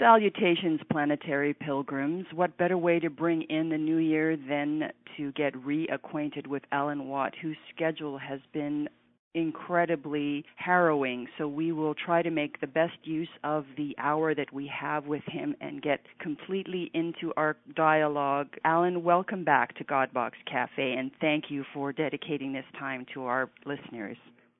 Salutations, planetary pilgrims. What better way to bring in the new year than to get reacquainted with Alan Watt, whose schedule has been incredibly harrowing. So we will try to make the best use of the hour that we have with him and get completely into our dialogue. Alan, welcome back to Godbox Cafe and thank you for dedicating this time to our listeners.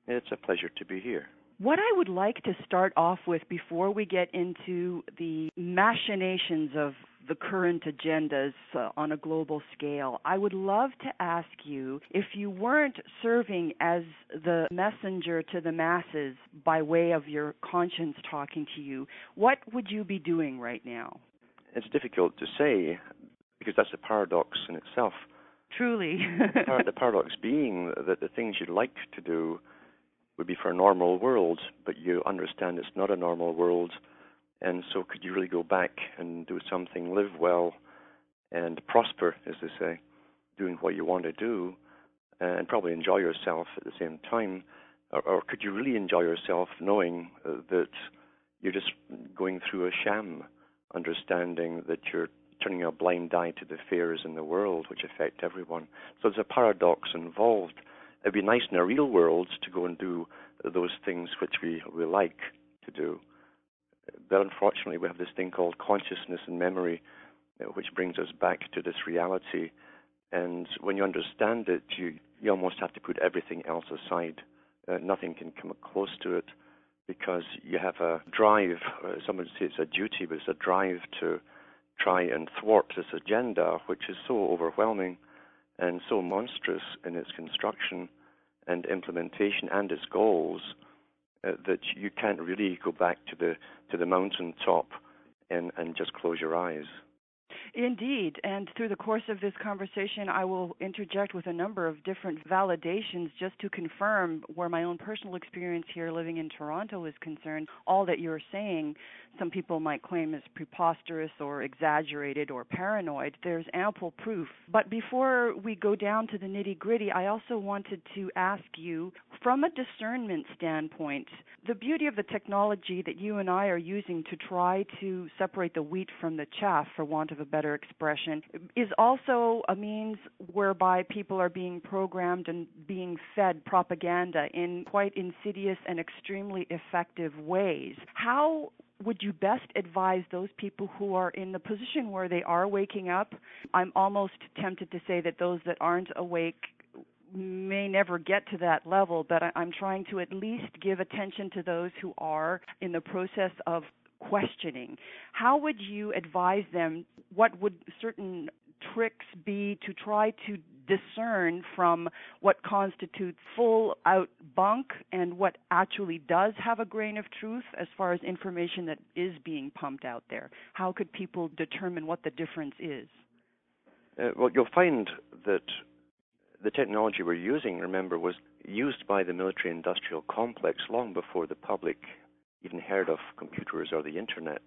It's a pleasure to be here. What I would like to start off with before we get into the machinations of the current agendas uh, on a global scale, I would love to ask you if you weren't serving as the messenger to the masses by way of your conscience talking to you, what would you be doing right now? It's difficult to say because that's a paradox in itself. Truly. the paradox being that the things you'd like to do would be for a normal world, but you understand it's not a normal world. And so, could you really go back and do something, live well, and prosper, as they say, doing what you want to do, and probably enjoy yourself at the same time? Or, or could you really enjoy yourself knowing uh, that you're just going through a sham, understanding that you're turning a blind eye to the fears in the world which affect everyone? So, there's a paradox involved it'd be nice in a real world to go and do those things which we, we like to do. But unfortunately, we have this thing called consciousness and memory, uh, which brings us back to this reality. And when you understand it, you, you almost have to put everything else aside. Uh, nothing can come close to it because you have a drive. Some would say it's a duty, but it's a drive to try and thwart this agenda, which is so overwhelming and so monstrous in its construction and implementation and its goals uh, that you can't really go back to the to the mountaintop and and just close your eyes. Indeed. And through the course of this conversation, I will interject with a number of different validations just to confirm where my own personal experience here living in Toronto is concerned. All that you're saying, some people might claim is preposterous or exaggerated or paranoid. There's ample proof. But before we go down to the nitty gritty, I also wanted to ask you from a discernment standpoint, the beauty of the technology that you and I are using to try to separate the wheat from the chaff, for want of a better expression, is also a means whereby people are being programmed and being fed propaganda in quite insidious and extremely effective ways. How would you best advise those people who are in the position where they are waking up? I'm almost tempted to say that those that aren't awake may never get to that level, but I'm trying to at least give attention to those who are in the process of questioning. How would you advise them? What would certain tricks be to try to discern from what constitutes full out bunk and what actually does have a grain of truth as far as information that is being pumped out there? How could people determine what the difference is? Uh, well, you'll find that the technology we're using, remember, was used by the military industrial complex long before the public even heard of computers or the internet.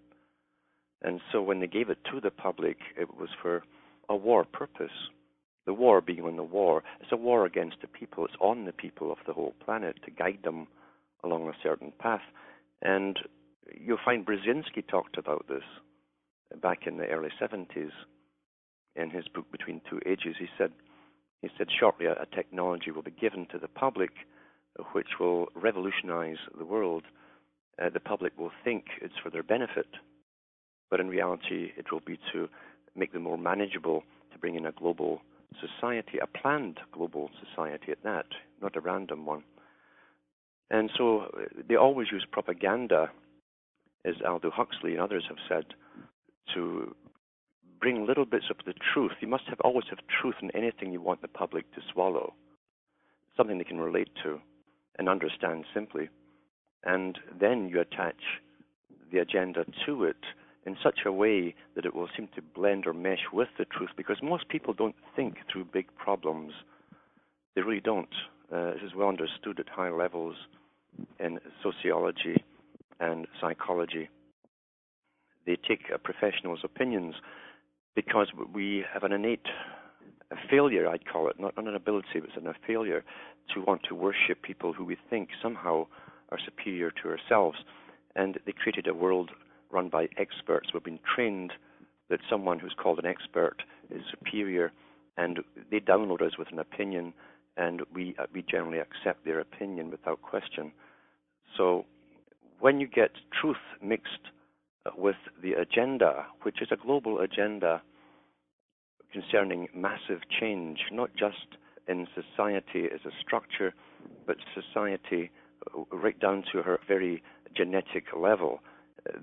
And so when they gave it to the public, it was for a war purpose. The war being on the war, it's a war against the people. It's on the people of the whole planet to guide them along a certain path. And you'll find Brzezinski talked about this back in the early 70s in his book Between Two Ages. He said, he said shortly a, a technology will be given to the public which will revolutionize the world. Uh, the public will think it's for their benefit, but in reality, it will be to make them more manageable, to bring in a global society, a planned global society at that, not a random one. And so uh, they always use propaganda, as Aldous Huxley and others have said, to bring little bits of the truth. You must have always have truth in anything you want the public to swallow, something they can relate to and understand simply. And then you attach the agenda to it in such a way that it will seem to blend or mesh with the truth because most people don't think through big problems. They really don't. Uh, this is well understood at high levels in sociology and psychology. They take a professional's opinions because we have an innate a failure, I'd call it, not, not an ability, but it's a failure to want to worship people who we think somehow are superior to ourselves. And they created a world run by experts. We've been trained that someone who's called an expert is superior, and they download us with an opinion, and we uh, we generally accept their opinion without question. So when you get truth mixed uh, with the agenda, which is a global agenda concerning massive change, not just in society as a structure, but society right down to her very genetic level,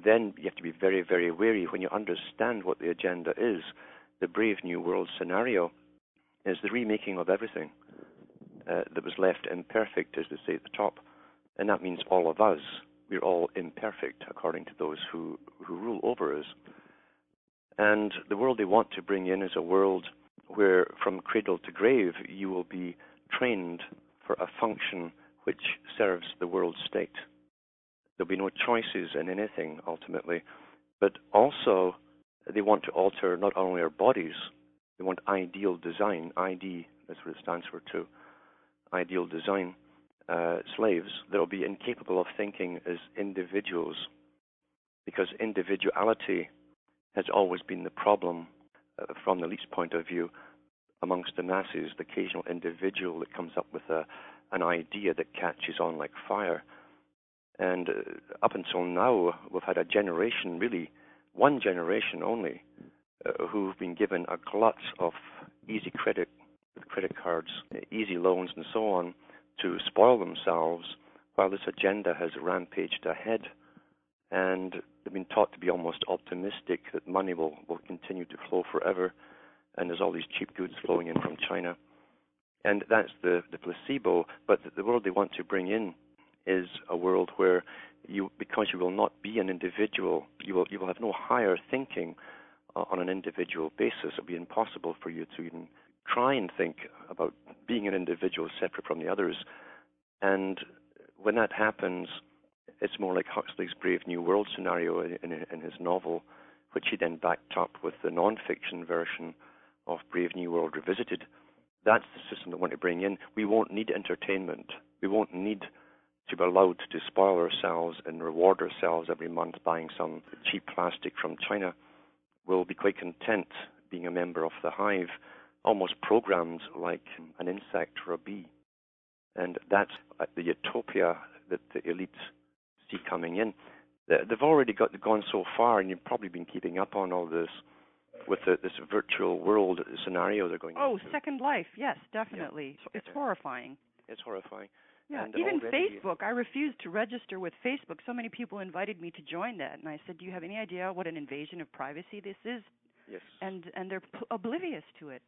then you have to be very, very wary when you understand what the agenda is. The Brave New World scenario is the remaking of everything uh, that was left imperfect, as they say at the top, and that means all of us. We're all imperfect according to those who, who rule over us. And the world they want to bring in is a world where, from cradle to grave, you will be trained for a function which serves the world state. There'll be no choices in anything ultimately, but also they want to alter not only our bodies, they want ideal design, ID, that's what it stands for too, ideal design, uh, slaves that will be incapable of thinking as individuals because individuality has always been the problem uh, from the least point of view amongst the masses, the occasional individual that comes up with a, an idea that catches on like fire. And uh, up until now, we've had a generation, really, one generation only, uh, who've been given a glut of easy credit with credit cards, easy loans, and so on to spoil themselves while this agenda has rampaged ahead. And they've been taught to be almost optimistic that money will, will continue to flow forever, and there's all these cheap goods flowing in from China. And that's the, the placebo, but the world they want to bring in is a world where you, because you will not be an individual, you will, you will have no higher thinking uh, on an individual basis. It'll be impossible for you to even try and think about being an individual separate from the others. And when that happens, it's more like Huxley's Brave New World scenario in, in his novel, which he then backed up with the non-fiction version of Brave New World Revisited. That's the system they want to bring in. We won't need entertainment. We won't need to be allowed to spoil ourselves and reward ourselves every month buying some cheap plastic from China. We'll be quite content being a member of the hive almost programmed like an insect or a bee. And that's uh, the utopia that the elites see coming in. They've already got gone so far, and you've probably been keeping up on all this with the, this virtual world scenario they're going. Oh, into. Second Life, yes, definitely. Yeah. It's horrifying. It's horrifying. Yeah, and even already, Facebook. I refused to register with Facebook. So many people invited me to join that, and I said, "Do you have any idea what an invasion of privacy this is?" Yes. And and they're p- oblivious to it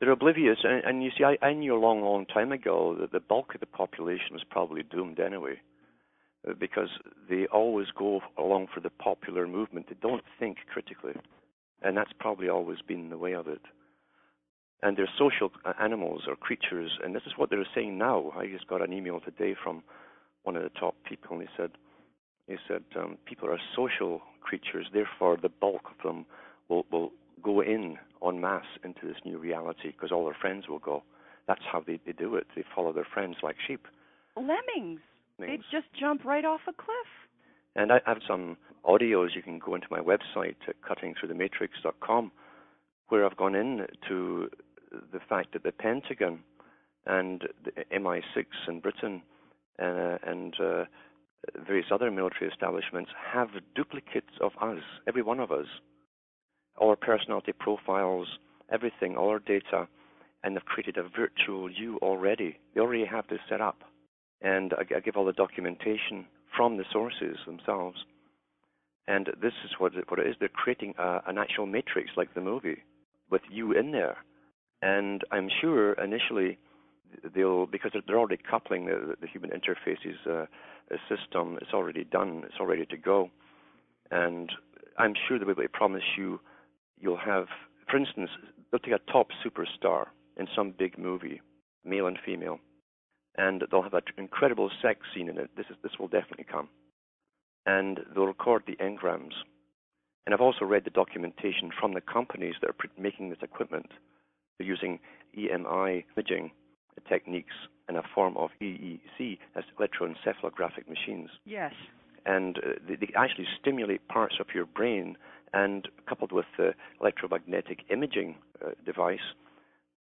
they're oblivious. And, and you see, I, I, knew a long, long time ago that the bulk of the population was probably doomed anyway, uh, because they always go along for the popular movement. They don't think critically, and that's probably always been the way of it. And they're social animals or creatures, and this is what they're saying now. I just got an email today from one of the top people, and he said, he said, um, people are social creatures, therefore the bulk of them will, will go in en masse into this new reality because all their friends will go. That's how they, they do it. They follow their friends like sheep. Lemmings. They just jump right off a cliff. And I have some audios. You can go into my website at cuttingthroughthematrix.com where I've gone into the fact that the Pentagon and the MI6 in Britain uh, and uh, various other military establishments have duplicates of us, every one of us our personality profiles, everything, all our data, and they've created a virtual you already. They already have this set up. And I, I give all the documentation from the sources themselves. And this is what it, what it is. They're creating a, an actual matrix like the movie with you in there. And I'm sure initially they'll, because they're already coupling the, the human interfaces uh, system, it's already done, it's all ready to go. And I'm sure they'll be able to promise you you'll have, for instance, they'll take a top superstar in some big movie, male and female, and they'll have an incredible sex scene in it. This is this will definitely come, and they'll record the engrams. And I've also read the documentation from the companies that are making this equipment. They're using EMI imaging techniques in a form of EEG as electroencephalographic machines. Yes. and uh, they, they, actually stimulate parts of your brain. And coupled with the electromagnetic imaging uh, device,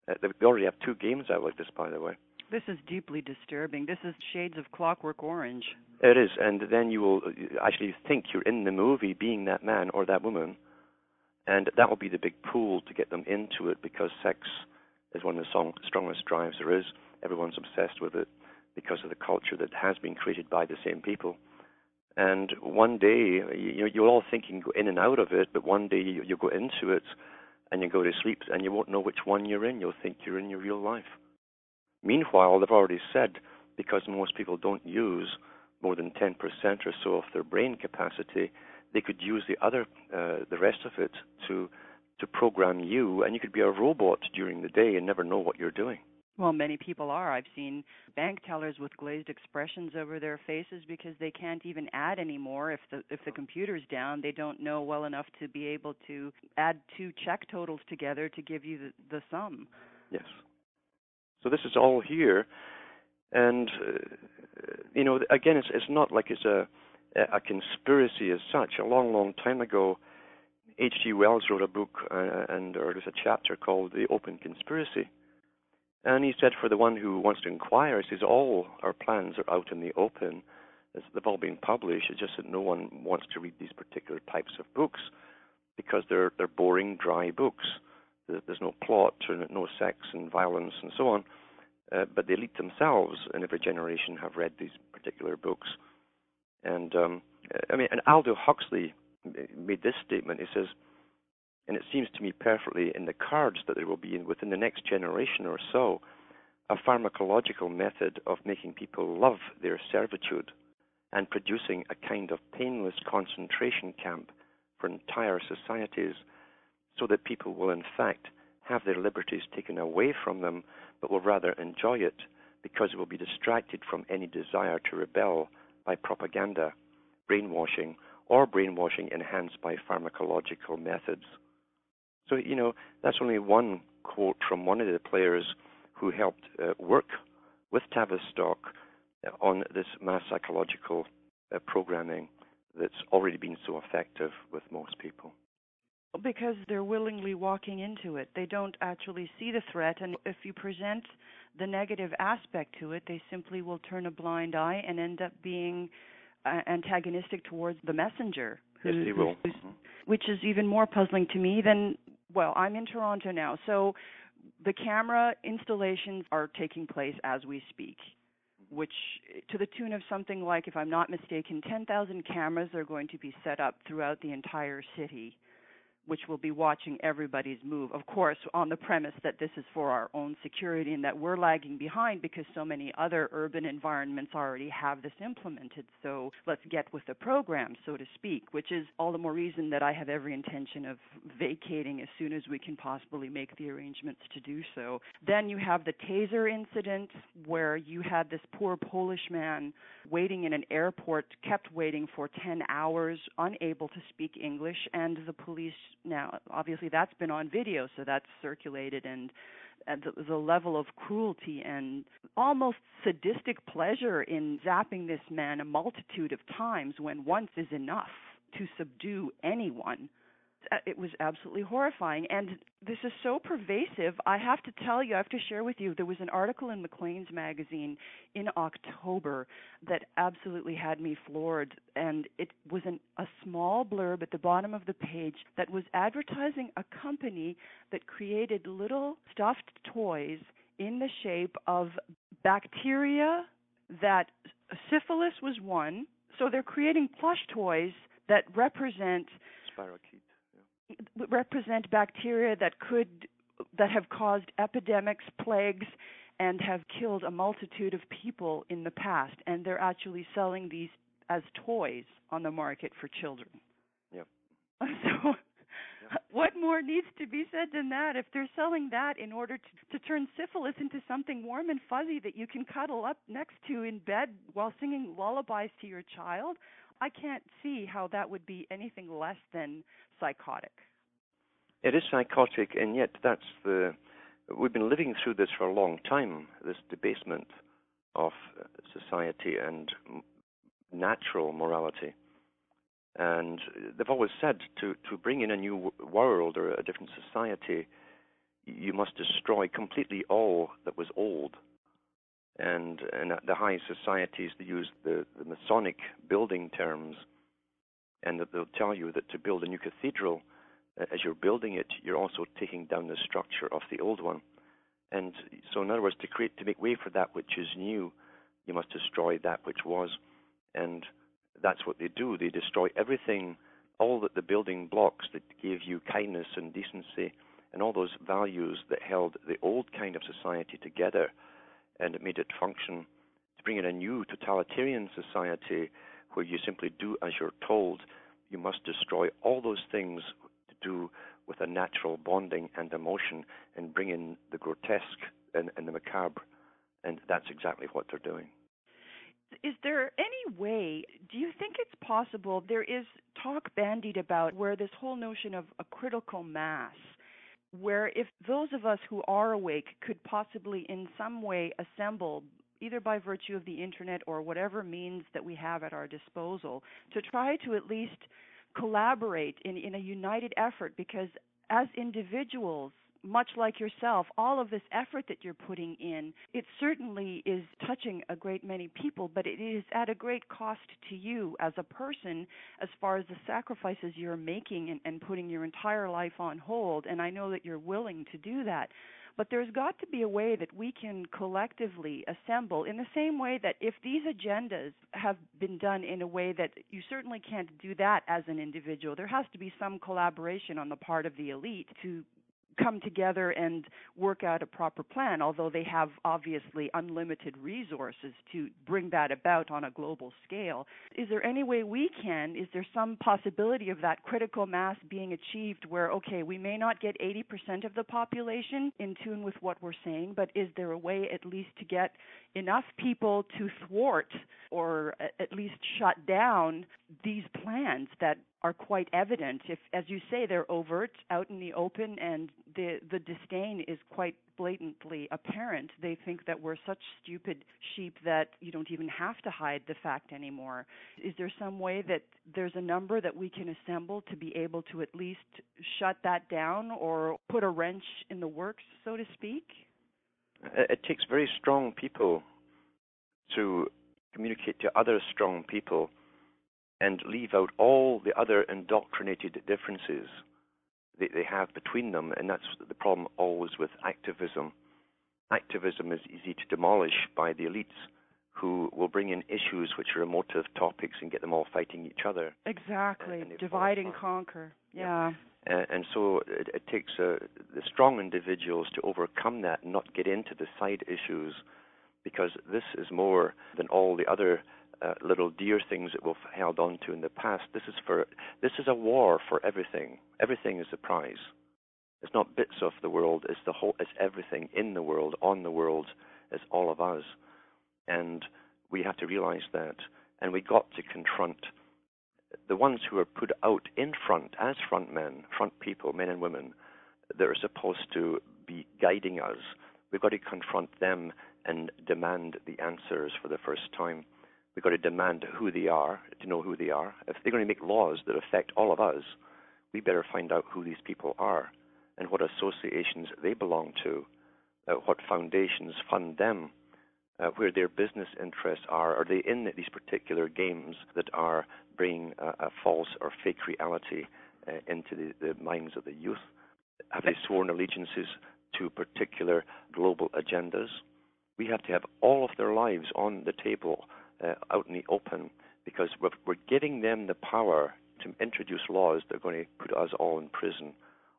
uh, they already have two games out like this, by the way. This is deeply disturbing. This is shades of Clockwork Orange. It is, and then you will uh, actually think you're in the movie being that man or that woman, and that will be the big pull to get them into it because sex is one of the strongest drives there is. Everyone's obsessed with it because of the culture that has been created by the same people. And one day, you, know, you'll all think you can go in and out of it, but one day you, you go into it and you go to sleep and you won't know which one you're in. You'll think you're in your real life. Meanwhile, they've already said because most people don't use more than 10% or so of their brain capacity, they could use the other, uh, the rest of it to to program you, and you could be a robot during the day and never know what you're doing. Well, many people are. I've seen bank tellers with glazed expressions over their faces because they can't even add anymore if the if the computer's down. They don't know well enough to be able to add two check totals together to give you the, the sum. Yes. So this is all here, and uh, you know, again, it's it's not like it's a a conspiracy as such. A long, long time ago, H.G. Wells wrote a book, uh, and or there's a chapter called "The Open Conspiracy," and he said, for the one who wants to inquire, he says all our plans are out in the open. They've all been published. It's just that no one wants to read these particular types of books because they're they're boring, dry books. There's no plot, no sex and violence and so on. Uh, but the elite themselves in every generation have read these particular books. And um, I mean, and Aldous Huxley made this statement. He says, and it seems to me perfectly in the cards that there will be within the next generation or so a pharmacological method of making people love their servitude and producing a kind of painless concentration camp for entire societies so that people will, in fact, have their liberties taken away from them, but will rather enjoy it because it will be distracted from any desire to rebel by propaganda, brainwashing, or brainwashing enhanced by pharmacological methods. So, you know, that's only one quote from one of the players who helped uh, work with Tavistock on this mass psychological uh, programming that's already been so effective with most people. Because they're willingly walking into it. They don't actually see the threat, and if you present the negative aspect to it, they simply will turn a blind eye and end up being uh, antagonistic towards the messenger. Who, yes, they will. Mm-hmm. Which is even more puzzling to me than, well, I'm in Toronto now, so the camera installations are taking place as we speak which to the tune of something like if i'm not mistaken 10,000 cameras are going to be set up throughout the entire city which will be watching everybody's move. Of course, on the premise that this is for our own security and that we're lagging behind because so many other urban environments already have this implemented. So let's get with the program, so to speak, which is all the more reason that I have every intention of vacating as soon as we can possibly make the arrangements to do so. Then you have the taser incident where you had this poor Polish man waiting in an airport, kept waiting for 10 hours, unable to speak English, and the police now obviously that's been on video so that's circulated and the, the level of cruelty and almost sadistic pleasure in zapping this man a multitude of times when once is enough to subdue anyone Uh, it was absolutely horrifying. And this is so pervasive. I have to tell you, I have to share with you, there was an article in Maclean's magazine in October that absolutely had me floored. And it was an, a small blurb at the bottom of the page that was advertising a company that created little stuffed toys in the shape of bacteria that syphilis was one. So they're creating plush toys that represent spirochete represent bacteria that could that have caused epidemics, plagues, and have killed a multitude of people in the past. And they're actually selling these as toys on the market for children. Yep. So, what more needs to be said than that? If they're selling that in order to, to turn syphilis into something warm and fuzzy that you can cuddle up next to in bed while singing lullabies to your child, I can't see how that would be anything less than psychotic. It is psychotic, and yet that's the. We've been living through this for a long time. This debasement of uh, society and natural morality. And they've always said to, to bring in a new world or a different society, you must destroy completely all that was old. And, and the high societies, use the, the Masonic building terms, and that they'll tell you that to build a new cathedral, uh, as you're building it, you're also taking down the structure of the old one. And so, in other words, to create, to make way for that which is new, you must destroy that which was. And that's what they do. They destroy everything, all that the building blocks that gave you kindness and decency and all those values that held the old kind of society together and it made it function to bring in a new totalitarian society where you simply do as you're told. You must destroy all those things to do with a natural bonding and emotion and bring in the grotesque and, and the macabre. And that's exactly what they're doing. Is there any way, do you think it's possible? There is talk bandied about where this whole notion of a critical mass, where if those of us who are awake could possibly in some way assemble, either by virtue of the internet or whatever means that we have at our disposal, to try to at least collaborate in, in a united effort, because as individuals, much like yourself, all of this effort that you're putting in, it certainly is touching a great many people, but it is at a great cost to you as a person as far as the sacrifices you're making and, and putting your entire life on hold. And I know that you're willing to do that. But there's got to be a way that we can collectively assemble in the same way that if these agendas have been done in a way that you certainly can't do that as an individual, there has to be some collaboration on the part of the elite to come together and work out a proper plan, although they have obviously unlimited resources to bring that about on a global scale. Is there any way we can? Is there some possibility of that critical mass being achieved where, okay, we may not get 80% of the population in tune with what we're saying, but is there a way at least to get enough people to thwart or at least shut down these plans that are quite evident. If, as you say, they're overt, out in the open, and the the disdain is quite blatantly apparent. They think that we're such stupid sheep that you don't even have to hide the fact anymore. Is there some way that there's a number that we can assemble to be able to at least shut that down or put a wrench in the works, so to speak? It takes very strong people to communicate to other strong people and leave out all the other indoctrinated differences that they have between them, and that's the problem always with activism. Activism is easy to demolish by the elites who will bring in issues which are emotive topics and get them all fighting each other. Exactly, and, and divide and conquer. Yeah. And, and so it, it takes uh, the strong individuals to overcome that and not get into the side issues because this is more than all the other uh, little dear things that we've held on to in the past. This is for this is a war for everything. Everything is a prize. It's not bits of the world. It's the whole. It's everything in the world, on the world. It's all of us, and we have to realize that. And we got to confront the ones who are put out in front as front men, front people, men and women, that are supposed to be guiding us. We've got to confront them and demand the answers for the first time. We've got to demand who they are to know who they are. If they're going to make laws that affect all of us, we better find out who these people are and what associations they belong to, uh, what foundations fund them, uh, where their business interests are. Are they in these particular games that are bringing a, a false or fake reality uh, into the, the minds of the youth? Have they sworn allegiances to particular global agendas? We have to have all of their lives on the table uh, out in the open because we're, we're giving them the power to introduce laws that are going to put us all in prison,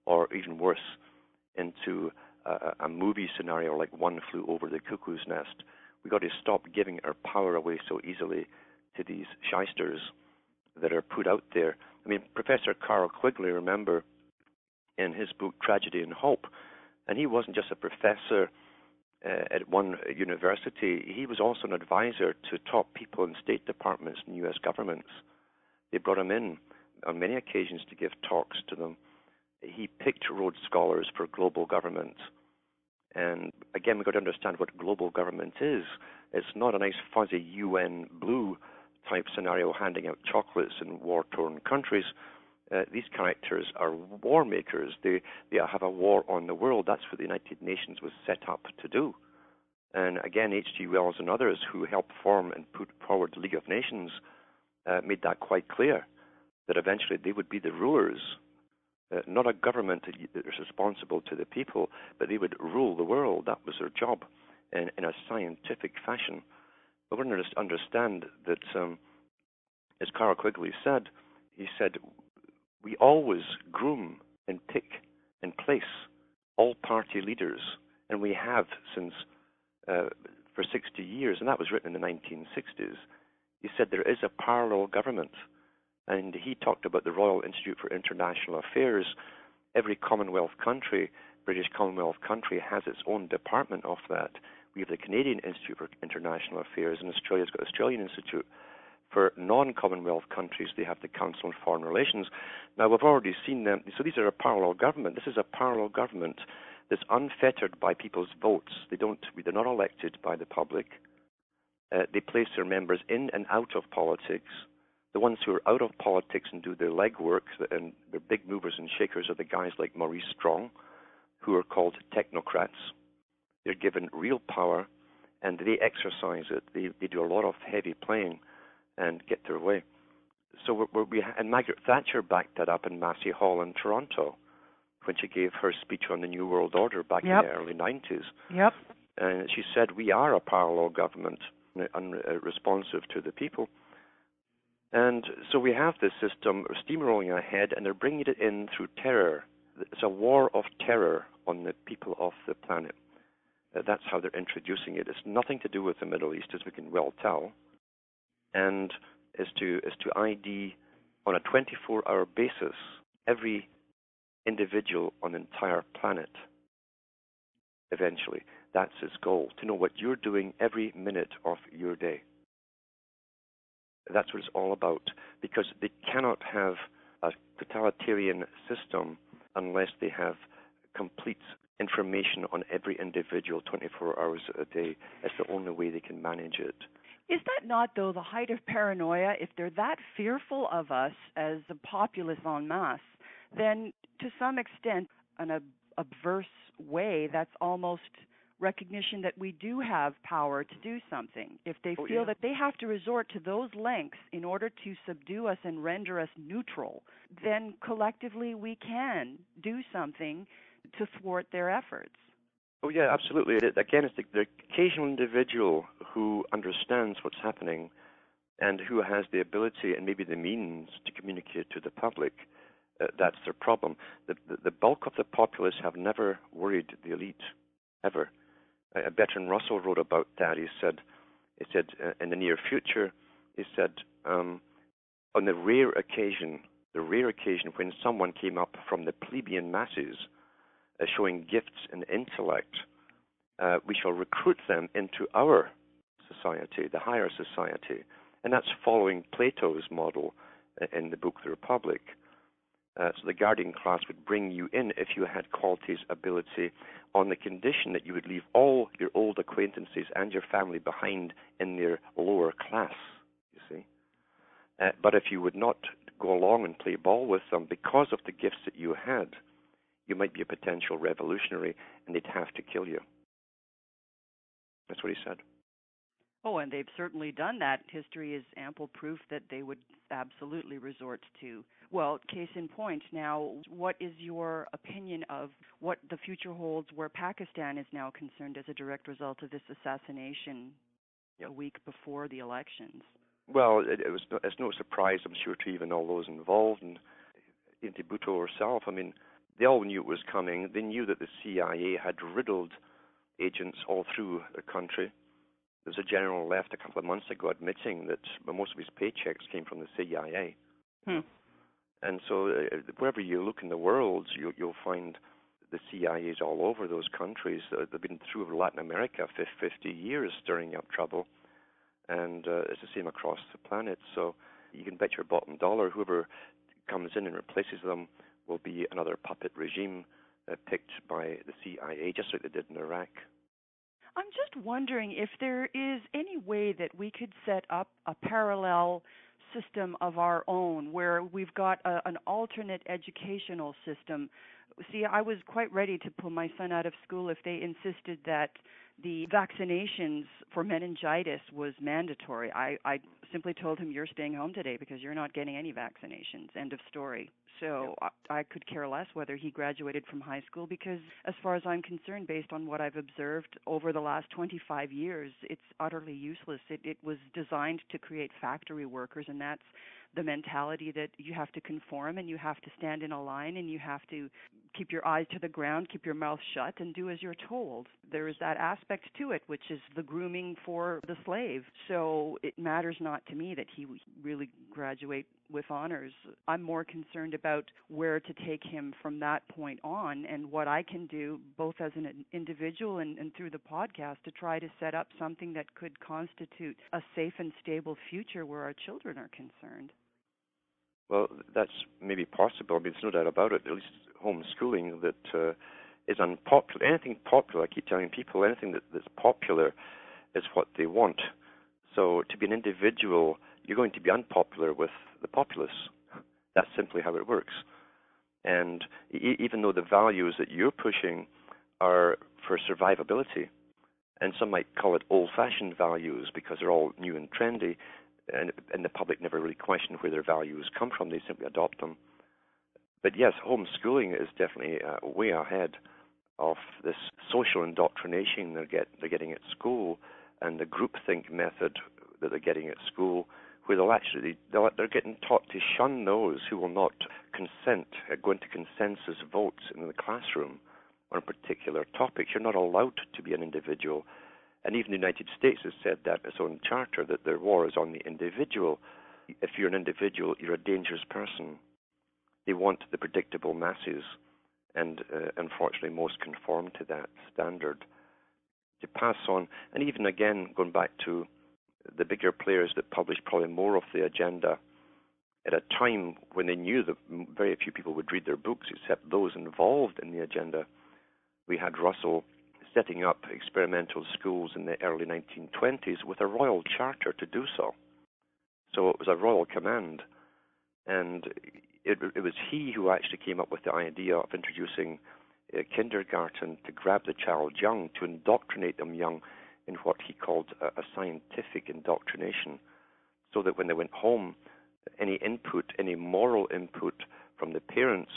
or even worse, into a, a movie scenario like One Flew Over the Cuckoo's Nest. We've got to stop giving our power away so easily to these shysters that are put out there. I mean, Professor Carroll Quigley, remember, in his book Tragedy and Hope, and he wasn't just a professor uh, at one university, he was also an advisor to top people in state departments and U.S. governments. They brought him in on many occasions to give talks to them. He picked Rhodes Scholars for global government. And again, we've got to understand what global government is. It's not a nice fuzzy UN blue type scenario, handing out chocolates in war torn countries. Uh, these characters are war makers. They, they have a war on the world. That's what the United Nations was set up to do. And again, H.G. Wells and others who helped form and put forward the League of Nations uh, made that quite clear that eventually they would be the rulers, uh, not a government that is responsible to the people, but they would rule the world. That was their job in, in a scientific fashion. But to understand that, um, as Carroll Quigley said, he said, we always groom and pick and place all party leaders, and we have since uh, for 60 years, and that was written in the 1960s. He said there is a parallel government, and he talked about the Royal Institute for International Affairs. Every Commonwealth country, British Commonwealth country, has its own department of that. We have the Canadian Institute for International Affairs, and Australia's got Australian Institute. For non-Commonwealth countries, they have the Council on Foreign Relations. Now, we've already seen them. So these are a parallel government. This is a parallel government that's unfettered by people's votes. They don't. They're not elected by the public. Uh, they place their members in and out of politics. The ones who are out of politics and do their legwork and they're big movers and shakers are the guys like Maurice Strong, who are called technocrats. They're given real power and they exercise it. They, they do a lot of heavy playing and get their way. So we're, we're, we and Margaret Thatcher backed that up in Massey Hall in Toronto when she gave her speech on the New World Order back yep. in the early 90s. Yep. And she said, We are a parallel government, unresponsive uh, to the people. And so we have this system steamrolling ahead, and they're bringing it in through terror. It's a war of terror on the people of the planet. That's how they're introducing it. It's nothing to do with the Middle East, as we can well tell, and is to is to ID on a 24-hour basis every individual on the entire planet. Eventually, that's his goal to know what you're doing every minute of your day. That's what it's all about because they cannot have a totalitarian system unless they have complete information on every individual 24 hours a day. It's the only way they can manage it. Is that not, though, the height of paranoia? If they're that fearful of us as a populace en masse, then to some extent, in a adverse way, that's almost recognition that we do have power to do something. If they oh, feel yeah. that they have to resort to those lengths in order to subdue us and render us neutral, then collectively we can do something to thwart their efforts. Oh yeah, absolutely. Again, it's the, the occasional individual who understands what's happening and who has the ability and maybe the means to communicate to the public uh, that's their problem. The, the, the, bulk of the populace have never worried the elite, ever. Uh, Bertrand Russell wrote about that. He said, he said uh, in the near future, he said, um, on the rare occasion, the rare occasion when someone came up from the plebeian masses uh, showing gifts and intellect, uh, we shall recruit them into our society, the higher society. And that's following Plato's model uh, in the book The Republic. Uh, so the guardian class would bring you in if you had qualities, ability, on the condition that you would leave all your old acquaintances and your family behind in their lower class, you see. Uh, but if you would not go along and play ball with them because of the gifts that you had, you might be a potential revolutionary and they'd have to kill you. That's what he said. Oh, and they've certainly done that. History is ample proof that they would absolutely resort to. Well, case in point, now, what is your opinion of what the future holds where Pakistan is now concerned as a direct result of this assassination a week before the elections? Well, it, it was it's no surprise, I'm sure, to even all those involved, and into Bhutto herself. I mean, they all knew it was coming. They knew that the CIA had riddled agents all through the country there was a general left a couple of months ago admitting that most of his paychecks came from the CIA. Hmm. And so, uh, wherever you look in the world, you, you'll find the CIAs all over those countries. Uh, they've been through Latin America for 50 years stirring up trouble, and uh, it's the same across the planet. So, you can bet your bottom dollar whoever comes in and replaces them will be another puppet regime uh, picked by the CIA, just like they did in Iraq. I'm just wondering if there is any way that we could set up a parallel system of our own where we've got a, an alternate educational system. See, I was quite ready to pull my son out of school if they insisted that the vaccinations for meningitis was mandatory. I, I simply told him, You're staying home today because you're not getting any vaccinations. End of story. So I, I could care less whether he graduated from high school because, as far as I'm concerned, based on what I've observed over the last 25 years, it's utterly useless. It, it was designed to create factory workers, and that's the mentality that you have to conform and you have to stand in a line and you have to keep your eyes to the ground, keep your mouth shut, and do as you're told. There is that aspect to it, which is the grooming for the slave. So it matters not to me that he really graduate with honors. I'm more concerned about where to take him from that point on and what I can do, both as an individual and, and through the podcast, to try to set up something that could constitute a safe and stable future where our children are concerned. Well, that's maybe possible. I mean, there's no doubt about it. At least homeschooling that uh, is unpopular. Anything popular, I keep telling people, anything that, that's popular is what they want. So to be an individual, you're going to be unpopular with the populace. That's simply how it works. And e- even though the values that you're pushing are for survivability, and some might call it old-fashioned values because they're all new and trendy, and, and the public never really question where their values come from; they simply adopt them. But yes, homeschooling is definitely uh, way ahead of this social indoctrination they're, get, they're getting at school and the groupthink method that they're getting at school, where they'll actually they'll, they're getting taught to shun those who will not consent, uh, go into consensus votes in the classroom on particular topic. You're not allowed to be an individual, and even the United States has said that in its own charter that their war is on the individual. If you're an individual, you're a dangerous person. They want the predictable masses, and uh, unfortunately, most conform to that standard. To pass on, and even again, going back to the bigger players that published probably more of the agenda at a time when they knew that very few people would read their books except those involved in the agenda. We had Russell setting up experimental schools in the early 1920s with a royal charter to do so. So it was a royal command. And it, it was he who actually came up with the idea of introducing uh, kindergarten to grab the child young, to indoctrinate them young in what he called a, a scientific indoctrination, so that when they went home, any input, any moral input from the parents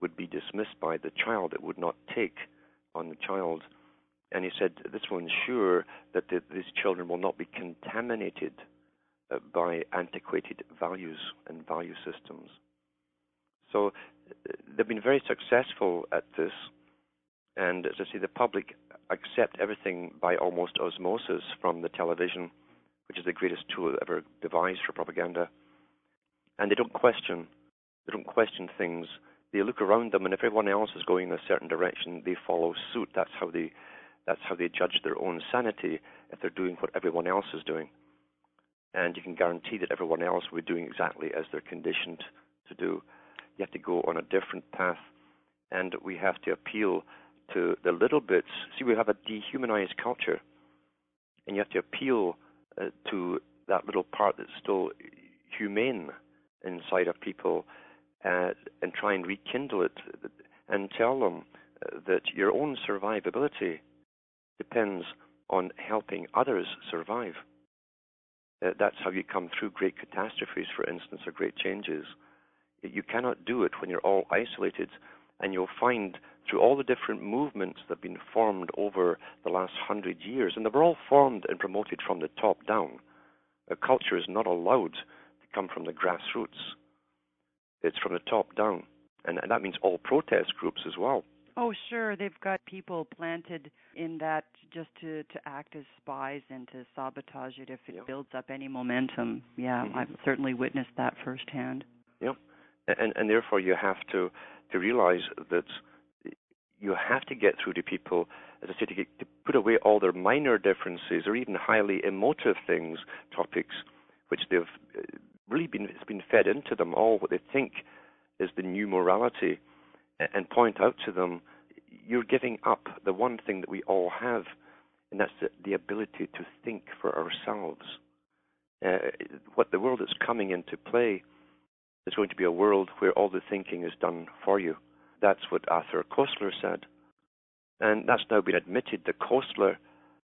would be dismissed by the child. It would not take on the child. And he said this will ensure that the, these children will not be contaminated uh, by antiquated values and value systems. So uh, they've been very successful at this. And as I say, the public accept everything by almost osmosis from the television, which is the greatest tool ever devised for propaganda. And they don't question. They don't question things. They look around them, and if everyone else is going in a certain direction, they follow suit. That's how they, that's how they judge their own sanity if they're doing what everyone else is doing. And you can guarantee that everyone else will be doing exactly as they're conditioned to do. You have to go on a different path, and we have to appeal to the little bits. See, we have a dehumanized culture, and you have to appeal uh, to that little part that's still humane inside of people uh, and try and rekindle it and tell them uh, that your own survivability depends on helping others survive. Uh, that's how you come through great catastrophes, for instance, or great changes. You cannot do it when you're all isolated, and you'll find through all the different movements that have been formed over the last hundred years, and they were all formed and promoted from the top down. A culture is not allowed to come from the grassroots. It's from the top down. And, and that means all protest groups as well. Oh, sure. They've got people planted in that just to, to act as spies and to sabotage it if it yep. builds up any momentum. Yeah, mm-hmm. I've certainly witnessed that firsthand. Yep. And, and therefore, you have to, to realize that you have to get through to people, as I say, to, get, to put away all their minor differences or even highly emotive things, topics, which they've uh, really been it's been fed into them all what they think is the new morality, and point out to them you're giving up the one thing that we all have and that's the, the ability to think for ourselves. Uh, what the world that's coming into play is going to be a world where all the thinking is done for you. That's what Arthur Koestler said. And that's now been admitted that Koestler,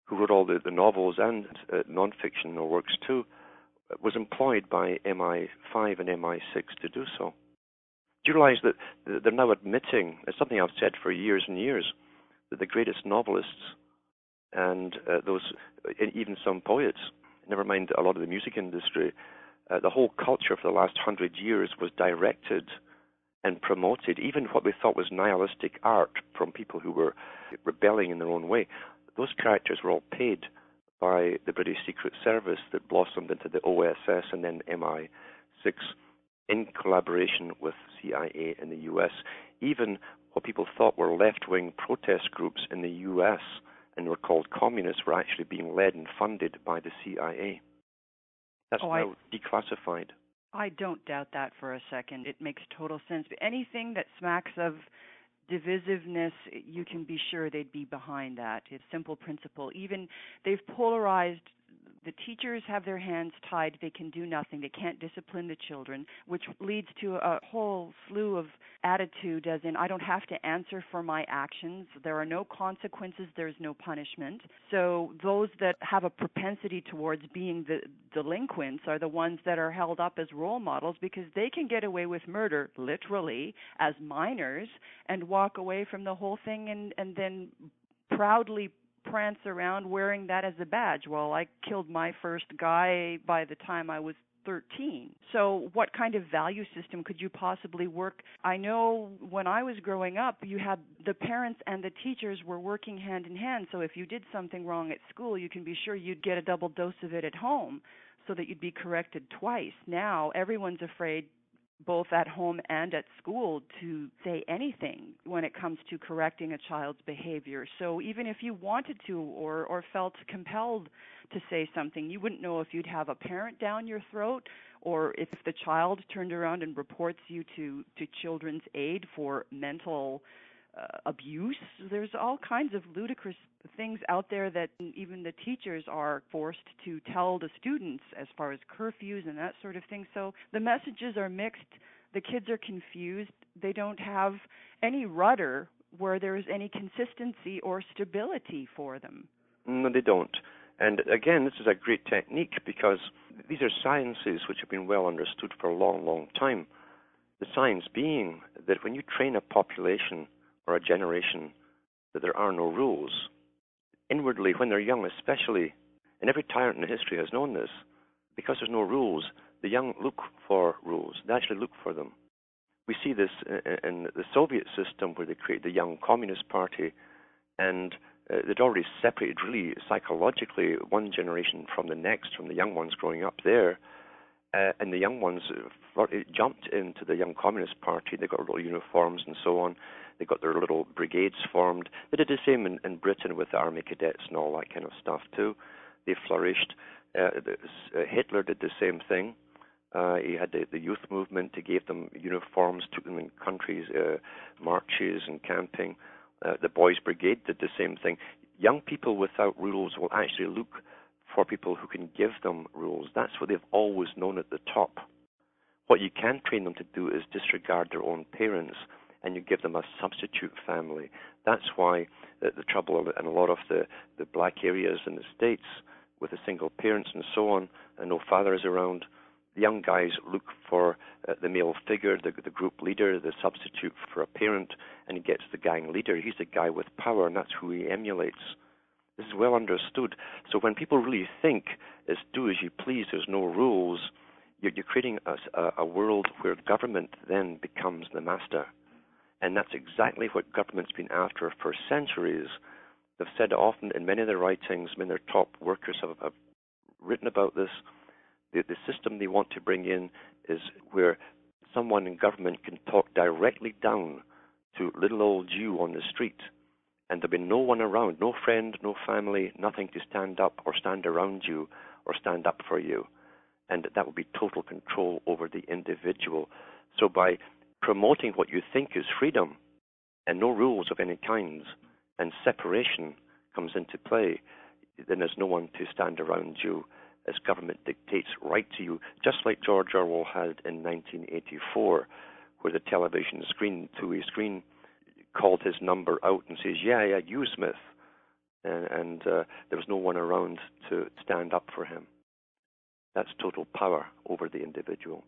who wrote all the, the novels and uh, non fictional works too, was employed by MI5 and MI6 to do so. Do you realize that they're now admitting, it's something I've said for years and years, that the greatest novelists and uh, those, even some poets, never mind a lot of the music industry, uh, the whole culture for the last hundred years was directed and promoted, even what we thought was nihilistic art from people who were rebelling in their own way. Those characters were all paid by the British Secret Service that blossomed into the OSS and then MI6 in collaboration with CIA in the US. Even what people thought were left wing protest groups in the US and were called communists were actually being led and funded by the CIA. That's oh, now I, declassified. I don't doubt that for a second. It makes total sense. Anything that smacks of divisiveness, you can be sure they'd be behind that. It's simple principle. Even they've polarized the teachers have their hands tied. They can do nothing. They can't discipline the children, which leads to a whole slew of attitude, as in, I don't have to answer for my actions. There are no consequences. There's no punishment. So those that have a propensity towards being the delinquents are the ones that are held up as role models because they can get away with murder, literally, as minors, and walk away from the whole thing and, and then proudly prance around wearing that as a badge. Well, I killed my first guy by the time I was 13. So, what kind of value system could you possibly work? I know when I was growing up, you had the parents and the teachers were working hand in hand. So, if you did something wrong at school, you can be sure you'd get a double dose of it at home so that you'd be corrected twice. Now, everyone's afraid both at home and at school to say anything when it comes to correcting a child's behavior. So even if you wanted to or or felt compelled to say something, you wouldn't know if you'd have a parent down your throat or if the child turned around and reports you to to children's aid for mental uh, abuse. There's all kinds of ludicrous things out there that even the teachers are forced to tell the students as far as curfews and that sort of thing. So the messages are mixed. The kids are confused. They don't have any rudder where there's any consistency or stability for them. No, they don't. And again, this is a great technique because these are sciences which have been well understood for a long, long time. The science being that when you train a population or a generation that there are no rules. Inwardly, when they're young, especially, and every tyrant in history has known this, because there's no rules, the young look for rules. They actually look for them. We see this in the Soviet system where they created the Young Communist Party, and uh, they'd already separated really psychologically one generation from the next, from the young ones growing up there. Uh, and the young ones uh, jumped into the Young Communist Party. They got little uniforms and so on. They got their little brigades formed. They did the same in, in Britain with the army cadets and all that kind of stuff too. They flourished. Uh, uh, Hitler did the same thing. Uh, he had the, the youth movement. He gave them uniforms, took them in countries, uh, marches and camping. Uh, the Boys Brigade did the same thing. Young people without rules will actually look for people who can give them rules. That's what they've always known at the top. What you can train them to do is disregard their own parents and you give them a substitute family. That's why the, the trouble in a lot of the, the black areas in the States with the single parents and so on, and no fathers around, the young guys look for uh, the male figure, the, the group leader, the substitute for a parent, and he gets the gang leader. He's the guy with power, and that's who he emulates. This is well understood. So when people really think it's do as you please, there's no rules, you're, you're creating a, a world where government then becomes the master. And that's exactly what government's been after for centuries. They've said often in many of their writings, many of their top workers have, have written about this. The, the system they want to bring in is where someone in government can talk directly down to little old you on the street, and there'll be no one around, no friend, no family, nothing to stand up or stand around you or stand up for you. And that will be total control over the individual. So by promoting what you think is freedom and no rules of any kinds, and separation comes into play, then there's no one to stand around you as government dictates right to you, just like George Orwell had in 1984, where the television screen, two-way screen, called his number out and says, "Yeah, yeah, you, Smith," and, and uh, there was no one around to stand up for him. That's total power over the individual.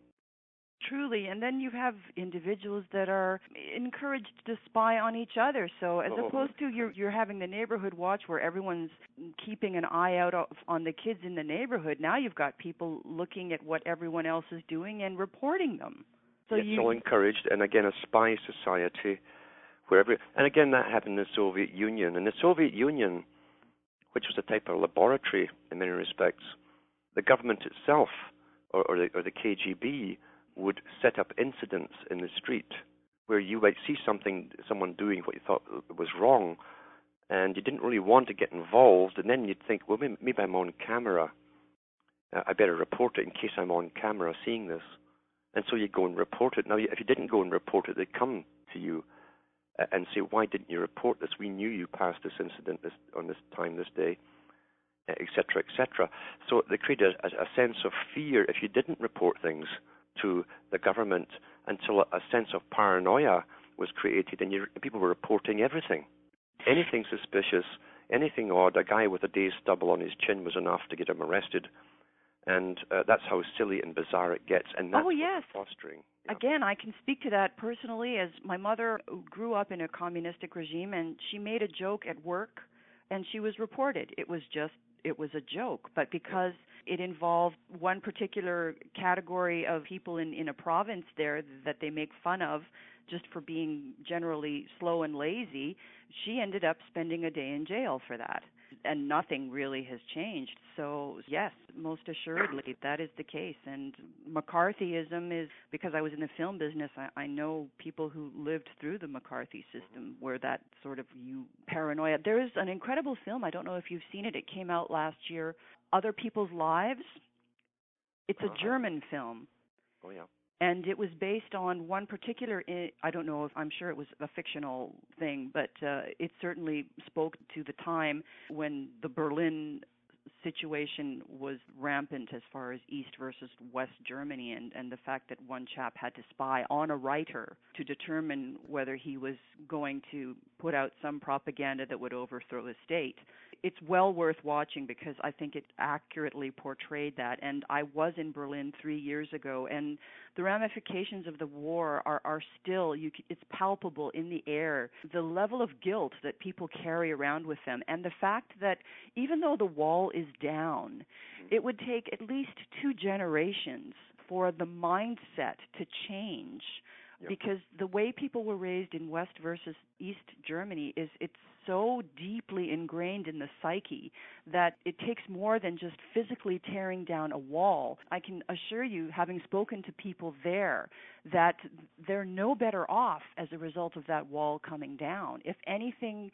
Truly, and then you have individuals that are encouraged to spy on each other. So as Oh. opposed to you're you're having the neighborhood watch where everyone's keeping an eye out of, on the kids in the neighborhood, now you've got people looking at what everyone else is doing and reporting them. So it's you all encouraged, and again, a spy society, where every, and again that happened in the Soviet Union. And the Soviet Union, which was a type of laboratory in many respects, the government itself, or, or, the, or the KGB, would set up incidents in the street where you might see something, someone doing what you thought was wrong, and you didn't really want to get involved, and then you'd think, well, maybe, I'm on camera. Uh, I better report it in case I'm on camera seeing this. And so you go and report it. Now, if you didn't go and report it, they'd come to you uh, and say, "Why didn't you report this? We knew you passed this incident this, on this time, this day, etc., etc." So they created a, a sense of fear if you didn't report things to the government until a, sense of paranoia was created, and you, people were reporting everything, anything suspicious, anything odd. A guy with a day's stubble on his chin was enough to get him arrested and uh, that's how silly and bizarre it gets, and that's Oh, yes. fostering. Yeah. Again, I can speak to that personally as my mother grew up in a communistic regime and she made a joke at work and she was reported. It was just it was a joke, but because it involved one particular category of people in in a province there that they make fun of just for being generally slow and lazy, she ended up spending a day in jail for that. And nothing really has changed. So, yes, most assuredly, that is the case. And McCarthyism is because I was in the film business, I, I know people who lived through the McCarthy system where that sort of you paranoia. There is an incredible film, I don't know if you've seen it, it came out last year, Other People's Lives. It's a Uh-huh. German film Oh yeah. and it was based on one particular i i don't know if i'm sure it was a fictional thing but uh it certainly spoke to the time when the berlin situation was rampant as far as east versus west germany and and the fact that one chap had to spy on a writer to determine whether he was going to put out some propaganda that would overthrow the state it's well worth watching because I think it accurately portrayed that. And I was in Berlin three years ago, and the ramifications of the war are are still you. It's palpable in the air. The level of guilt that people carry around with them, and the fact that even though the wall is down, mm-hmm. it would take at least two generations for the mindset to change Yep. because the way people were raised in West versus East Germany is it's so deeply ingrained in the psyche that it takes more than just physically tearing down a wall. I can assure you, having spoken to people there, that they're no better off as a result of that wall coming down. If anything,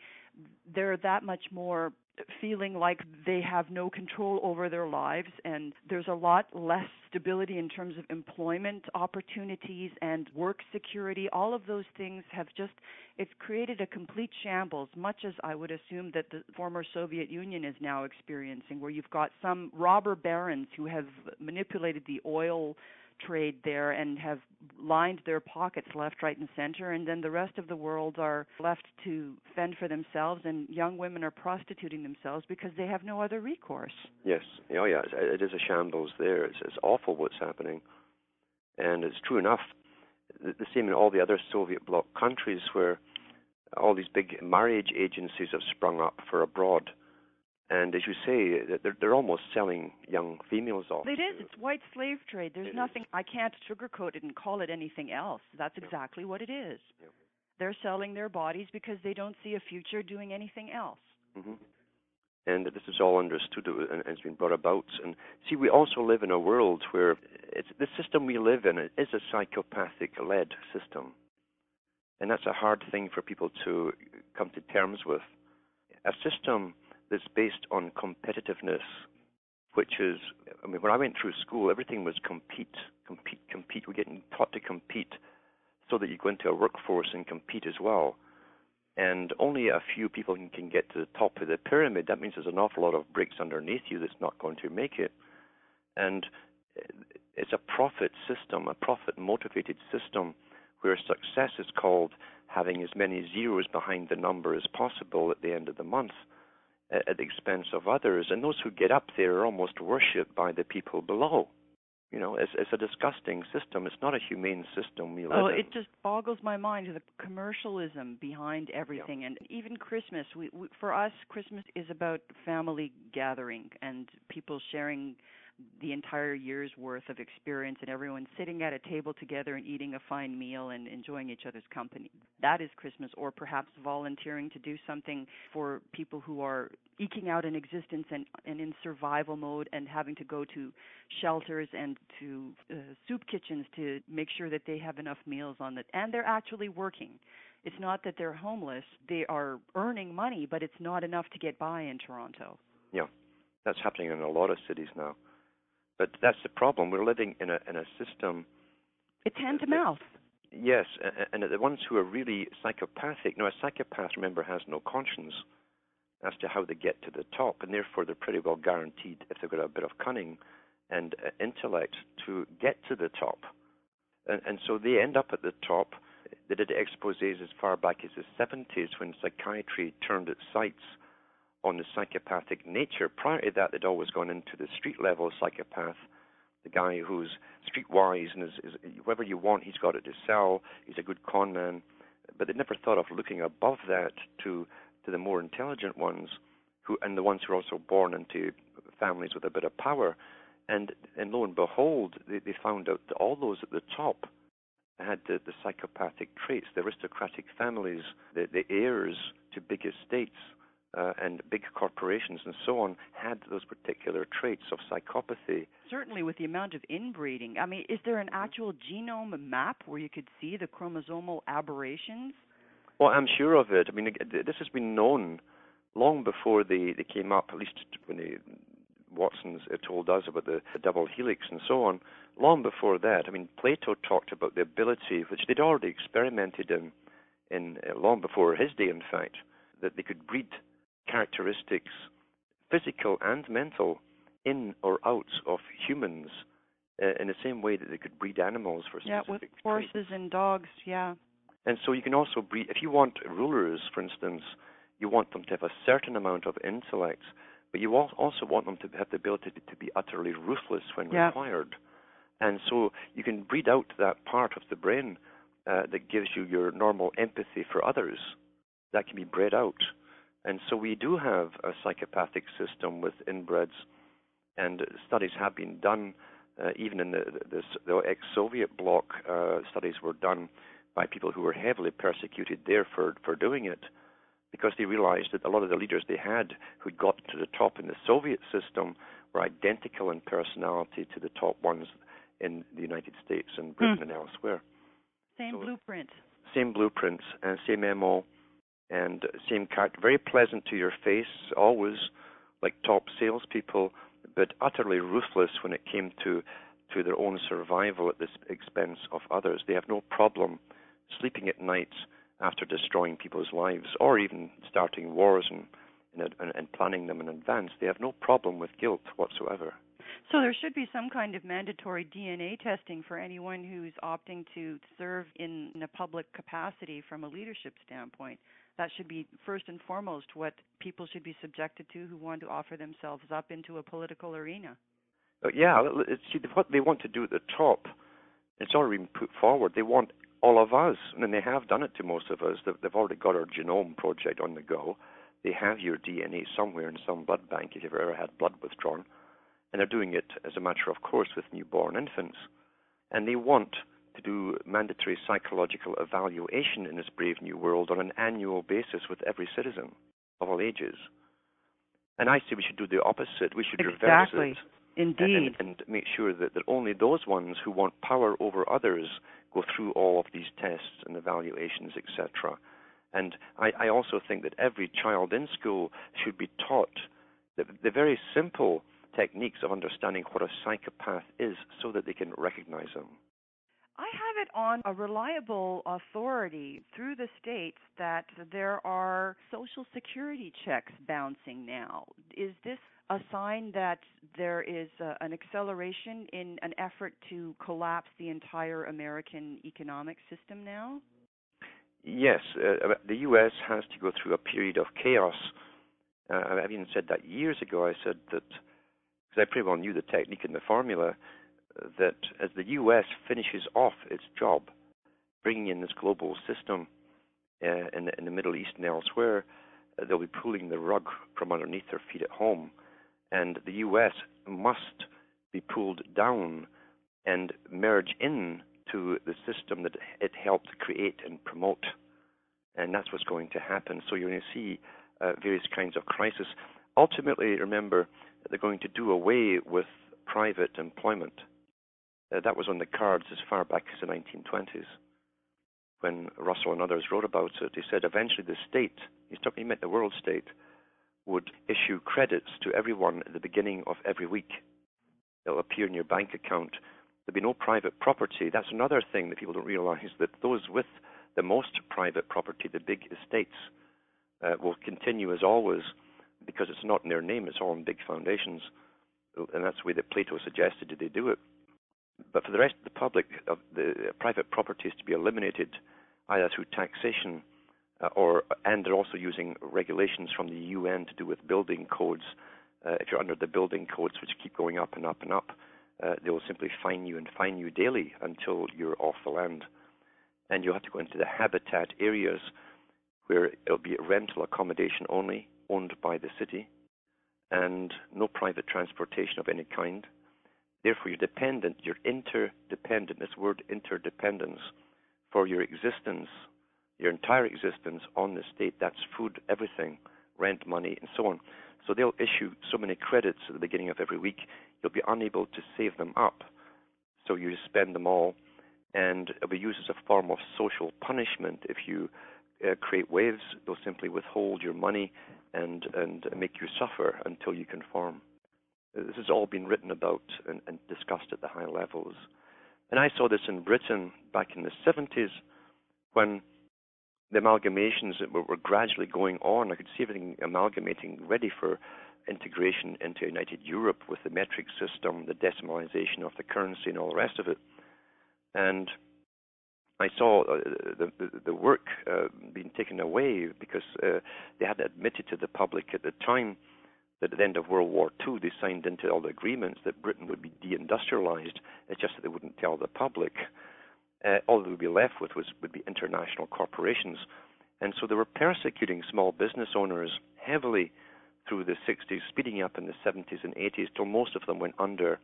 they're that much more feeling like they have no control over their lives and there's a lot less stability in terms of employment opportunities and work security. All of those things have just it's created a complete shambles much as i would assume that the former soviet union is now experiencing where you've got some robber barons who have manipulated the oil trade there and have lined their pockets left, right, and center, and then the rest of the world are left to fend for themselves, and young women are prostituting themselves because they have no other recourse. Yes. Oh yeah. It's, a shambles there. It's, it's awful what's happening, and it's true enough. The same in all the other Soviet bloc countries where all these big marriage agencies have sprung up for abroad. And as you say, they're, they're almost selling young females off. It is. It's white slave trade. There's It is. nothing. I can't sugarcoat it and call it anything else. That's Yeah. exactly what it is. Yeah. They're selling their bodies because they don't see a future doing anything else. hmm And this is all understood and it's been brought about. And see, we also live in a world where it's, the system we live in is a psychopathic-led system, and that's a hard thing for people to come to terms with. A system that's based on competitiveness, which is, I mean, when I went through school, everything was compete, compete, compete. We're getting taught to compete so that you go into a workforce and compete as well. and only a few people can, can get to the top of the pyramid. That means there's an awful lot of bricks underneath you that's not going to make it. And it's a profit system, a profit motivated system where success is called having as many zeros behind the number as possible at the end of the month at the expense of others. And those who get up there are almost worshipped by the people below. You know, it's, it's a disgusting system. It's not a humane system we oh, in. it just boggles my mind the commercialism behind everything, yeah. and even Christmas. We, we, for us, Christmas is about family gathering and people sharing the entire year's worth of experience and everyone sitting at a table together and eating a fine meal and enjoying each other's company. That is Christmas, or perhaps volunteering to do something for people who are eking out an existence and, and in survival mode and having to go to shelters and to uh, soup kitchens to make sure that they have enough meals on it. And they're actually working. It's not that they're homeless, they are earning money, but it's not enough to get by in Toronto. Yeah, that's happening in a lot of cities now. But that's the problem. We're living in a in a system. It's hand to mouth. Yes, and the ones who are really psychopathic. Now, a psychopath, remember, has no conscience as to how they get to the top, and therefore they're pretty well guaranteed, if they've got a bit of cunning and uh, intellect, to get to the top. And, and so they end up at the top. They did exposés as far back as the 70s when psychiatry turned its sights on the psychopathic nature. Prior to that, they'd always gone into the street level psychopath, the guy who's streetwise and is, is whatever you want, he's got it to sell. He's a good con man, but they never thought of looking above that to to the more intelligent ones, who and the ones who are also born into families with a bit of power. And and lo and behold, they, they found out that all those at the top had the, the psychopathic traits. The aristocratic families, the, the heirs to big estates uh, and big corporations and so on had those particular traits of psychopathy. Certainly, with the amount of inbreeding. I mean, is there an actual genome map where you could see the chromosomal aberrations? Well, I'm sure of it. I mean, this has been known long before they, they came up, at least when they, Watson's told us about the, the double helix and so on. Long before that, I mean, Plato talked about the ability, which they'd already experimented in, in uh, long before his day, in fact, that they could breed characteristics, physical and mental, in or out of humans uh, in the same way that they could breed animals for yeah, specific with horses traits. and dogs, yeah. And so you can also breed, if you want rulers, for instance, you want them to have a certain amount of intellect, but you also want them to have the ability to, to be utterly ruthless when yeah. required. And so you can breed out that part of the brain uh, that gives you your normal empathy for others. That can be bred out. And so we do have a psychopathic system with inbreds, and studies have been done. Uh, even in the, the, the ex-Soviet bloc, uh, studies were done by people who were heavily persecuted there for, for doing it, because they realized that a lot of the leaders they had who'd got to the top in the Soviet system were identical in personality to the top ones in the United States and Britain mm. and elsewhere. Same so, blueprint. Same blueprints and same MO and character, very pleasant to your face, always like top salespeople, but utterly ruthless when it came to to their own survival at the expense of others. They have no problem sleeping at night after destroying people's lives, or even starting wars and, and, and planning them in advance. They have no problem with guilt whatsoever. So there should be some kind of mandatory DNA testing for anyone who's opting to serve in a public capacity from a leadership standpoint that should be first and foremost what people should be subjected to who want to offer themselves up into a political arena. Uh, yeah, see what they want to do at the top. It's already been put forward. They want all of us, and they have done it to most of us. They've already got our genome project on the go. They have your DNA somewhere in some blood bank if you've ever had blood withdrawn, and they're doing it as a matter of course with newborn infants. And they want to do mandatory psychological evaluation in this brave new world on an annual basis with every citizen of all ages. And I say we should do the opposite. We should exactly. reverse it. Indeed. And, and, make sure that, that only those ones who want power over others go through all of these tests and evaluations, etc. And I, I also think that every child in school should be taught the, the very simple techniques of understanding what a psychopath is so that they can recognize them. I have it on a reliable authority through the states that there are social security checks bouncing now. Is this a sign that there is uh, an acceleration in an effort to collapse the entire American economic system now? Yes, uh, the U.S. has to go through a period of chaos. Uh, I've even said that years ago. I said that because I pretty well knew the technique and the formula that as the U.S. finishes off its job, bringing in this global system uh, in, the, in, the, Middle East and elsewhere, uh, they'll be pulling the rug from underneath their feet at home, and the U.S. must be pulled down and merge in to the system that it helped create and promote. And that's what's going to happen. So you're going to see uh, various kinds of crisis. Ultimately, remember, they're going to do away with private employment. Uh, that was on the cards as far back as the 1920s. When Russell and others wrote about it, he said eventually the state, he's talking, he meant the world state, would issue credits to everyone at the beginning of every week. It'll appear in your bank account. There'll be no private property. That's another thing that people don't realize that those with the most private property, the big estates, uh, will continue as always because it's not in their name, it's all in big foundations. And that's the way that Plato suggested that they do it. But for the rest of the public, the private property is to be eliminated either through taxation uh, or, and they're also using regulations from the UN to do with building codes. Uh, if you're under the building codes, which keep going up and up and up, uh, they will simply fine you and fine you daily until you're off the land. And you'll have to go into the habitat areas where it'll be rental accommodation only, owned by the city, and no private transportation of any kind. Therefore, you're dependent, you're interdependent, this word interdependence, for your existence, your entire existence on the state. That's food, everything, rent, money, and so on. So they'll issue so many credits at the beginning of every week, you'll be unable to save them up. So you spend them all, and it'll be used as a form of social punishment if you uh, create waves, they'll simply withhold your money and and make you suffer until you conform. This has all been written about and, and discussed at the high levels. And I saw this in Britain back in the 70s when the amalgamations were, were gradually going on. I could see everything amalgamating, ready for integration into United Europe with the metric system, the decimalization of the currency, and all the rest of it. And I saw uh, the, the, the work uh, being taken away because uh, they hadn't admitted to the public at the time that at the end of World War II they signed into all the agreements that Britain would be deindustrialized. It's just that they wouldn't tell the public. Uh, all they would be left with was would be international corporations, and so they were persecuting small business owners heavily through the 60s, speeding up in the 70s and 80s till most of them went under,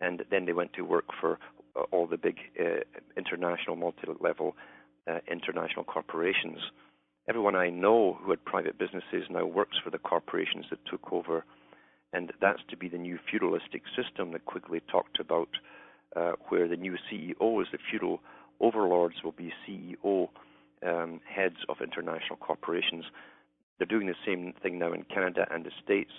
and then they went to work for uh, all the big uh, international, multi-level uh, international corporations. Everyone I know who had private businesses now works for the corporations that took over, and that's to be the new feudalistic system that Quigley talked about, uh, where the new CEOs, the feudal overlords, will be CEO um, heads of international corporations. They're doing the same thing now in Canada and the States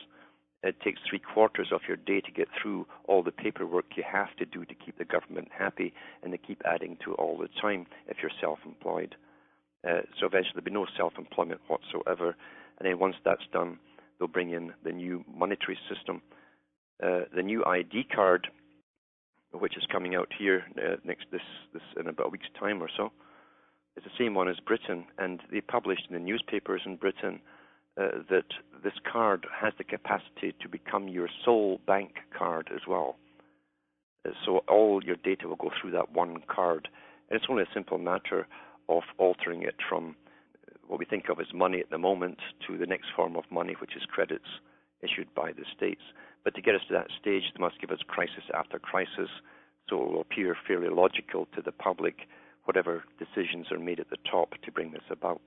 it takes three quarters of your day to get through all the paperwork you have to do to keep the government happy, and they keep adding to all the time if you're self-employed. Uh, so eventually there'll be no self-employment whatsoever, and then once that's done, they'll bring in the new monetary system, uh, the new ID card, which is coming out here uh, next this this in about a week's time or so. It's the same one as Britain, and they published in the newspapers in Britain uh, that this card has the capacity to become your sole bank card as well. Uh, so all your data will go through that one card. And it's only a simple matter of altering it from uh, what we think of as money at the moment to the next form of money, which is credits issued by the states. But to get us to that stage, they must give us crisis after crisis, so it will appear fairly logical to the public whatever decisions are made at the top to bring this about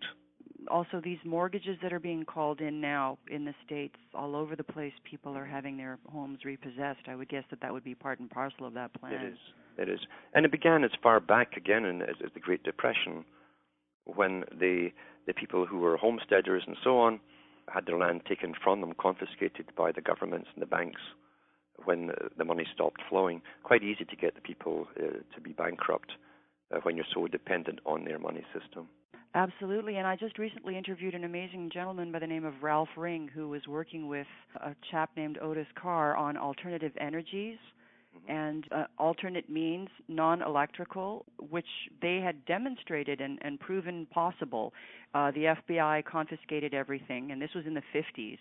also these mortgages that are being called in now in the states all over the place people are having their homes repossessed. I would guess that that would be part and parcel of that plan. It is. It is. And it began as far back again in, as, as the great depression when the the people who were homesteaders and so on had their land taken from them confiscated by the governments and the banks when the money stopped flowing. Quite easy to get the people uh, to be bankrupt uh, when you're so dependent on their money system. Absolutely. And I just recently interviewed an amazing gentleman by the name of Ralph Ring who was working with a chap named Otis Carr on alternative energies mm-hmm. and uh, alternate means, non electrical, which they had demonstrated and, and proven possible. Uh, the FBI confiscated everything, and this was in the 50s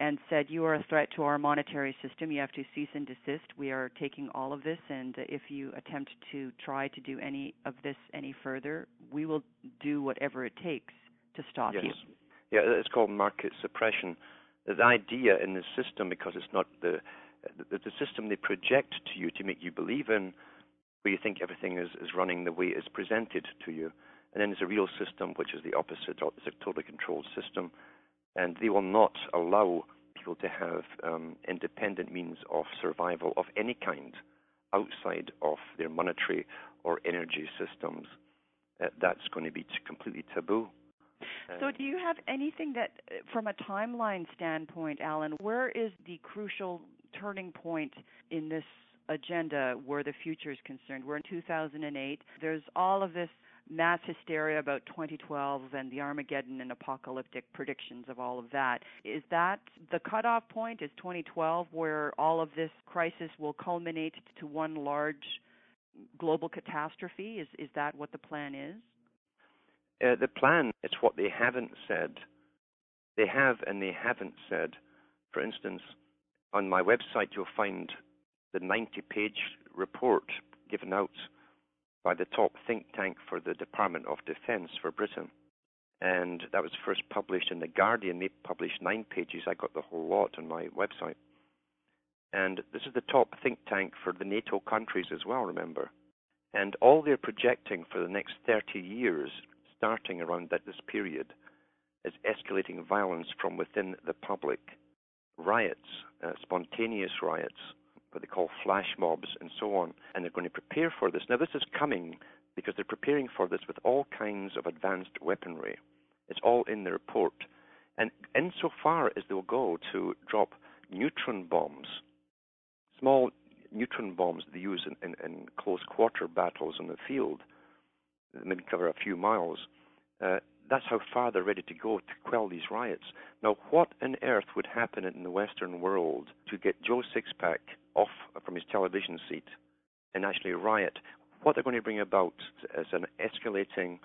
and said, You are a threat to our monetary system. You have to cease and desist. We are taking all of this, and if you attempt to try to do any of this any further, we will do whatever it takes to stop you. yes. you. Yeah, it's called market suppression. The idea in the system, because it's not the, the, the system they project to you to make you believe in, where you think everything is, is running the way it's presented to you. And then there's a real system, which is the opposite. It's a totally controlled system and they will not allow people to have um, independent means of survival of any kind outside of their monetary or energy systems. Uh, that's going to be completely taboo. So, do you have anything that, uh, from a timeline standpoint, Alan, where is the crucial turning point in this agenda where the future is concerned? We're in 2008. There's all of this mass hysteria about 2012 and the Armageddon and apocalyptic predictions of all of that. Is that the cutoff point? Is 2012 where all of this crisis will culminate to one large global catastrophe? Is is that what the plan is? Uh, the plan is what they haven't said. They have and they haven't said. For instance, on my website you'll find the 90-page report given out by the top think tank for the Department of Defense for Britain. And that was first published in The Guardian. They published nine pages. I got the whole lot on my website. And this is the top think tank for the NATO countries as well, remember. And all they're projecting for the next 30 years, starting around that, this period, is escalating violence from within the public. Riots, uh, spontaneous riots, what they call flash mobs and so on, and they're going to prepare for this. Now, this is coming because they're preparing for this with all kinds of advanced weaponry. It's all in the report. And insofar as they'll go to drop neutron bombs, small neutron bombs they use in, in, in close quarter battles in the field, maybe cover a few miles, uh, that's how far they're ready to go to quell these riots. Now, what on earth would happen in the Western world to get Joe Sixpack off from his television seat and actually riot? What they're going to bring about is an escalating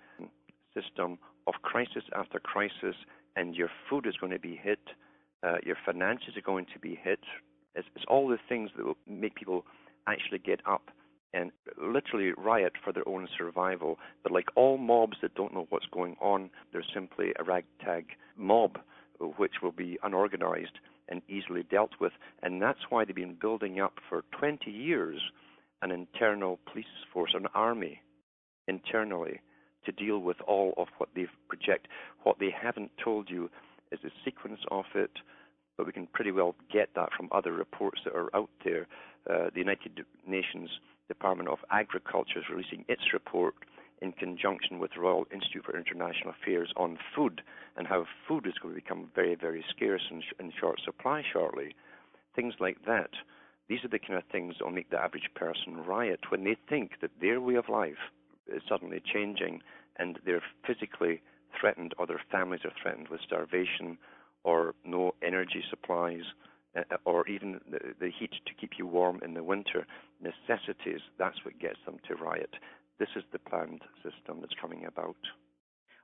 system of crisis after crisis, and your food is going to be hit, uh, your finances are going to be hit. It's, it's all the things that will make people actually get up and literally riot for their own survival. But like all mobs that don't know what's going on, they're simply a ragtag mob which will be unorganized and easily dealt with. And that's why they've been building up for 20 years an internal police force, an army internally to deal with all of what they project. What they haven't told you is the sequence of it, but we can pretty well get that from other reports that are out there. Uh, the United Nations Department of Agriculture is releasing its report in conjunction with the Royal Institute for International Affairs on food and how food is going to become very, very scarce and in short supply shortly. Things like that. These are the kind of things that will make the average person riot when they think that their way of life is suddenly changing and they're physically threatened or their families are threatened with starvation or no energy supplies uh, or even the, the heat to keep you warm in the winter, necessities, that's what gets them to riot. This is the planned system that's coming about.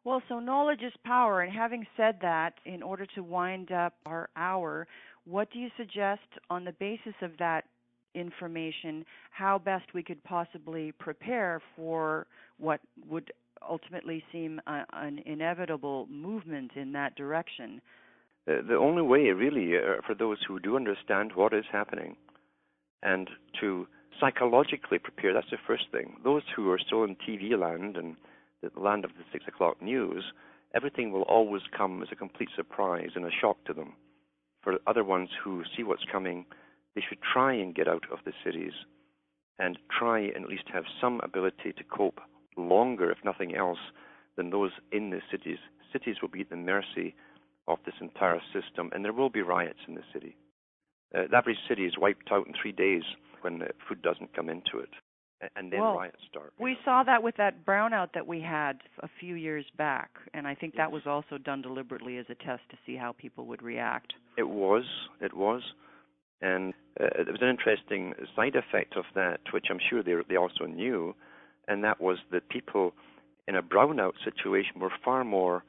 Well, so knowledge is power. And having said that, in order to wind up our hour, what do you suggest on the basis of that information how best we could possibly prepare for what would ultimately seem a, an inevitable movement in that direction? Uh, the only way, really, uh, for those who do understand what is happening and to psychologically prepare, that's the first thing. Those who are still in TV land and the land of the six o'clock news, everything will always come as a complete surprise and a shock to them. For other ones who see what's coming, they should try and get out of the cities and try and at least have some ability to cope longer, if nothing else, than those in the cities. Cities will be at the mercy of this entire system, and there will be riots in the city. Uh, the average city is wiped out in three days when the food doesn't come into it. and then well, riots start. We saw that with that brownout that we had a few years back, and I think that was also done deliberately as a test to see how people would react. It was, it was, and uh, there was an interesting side effect of that, which I'm sure they they also knew, and that was that people in a brownout situation were far more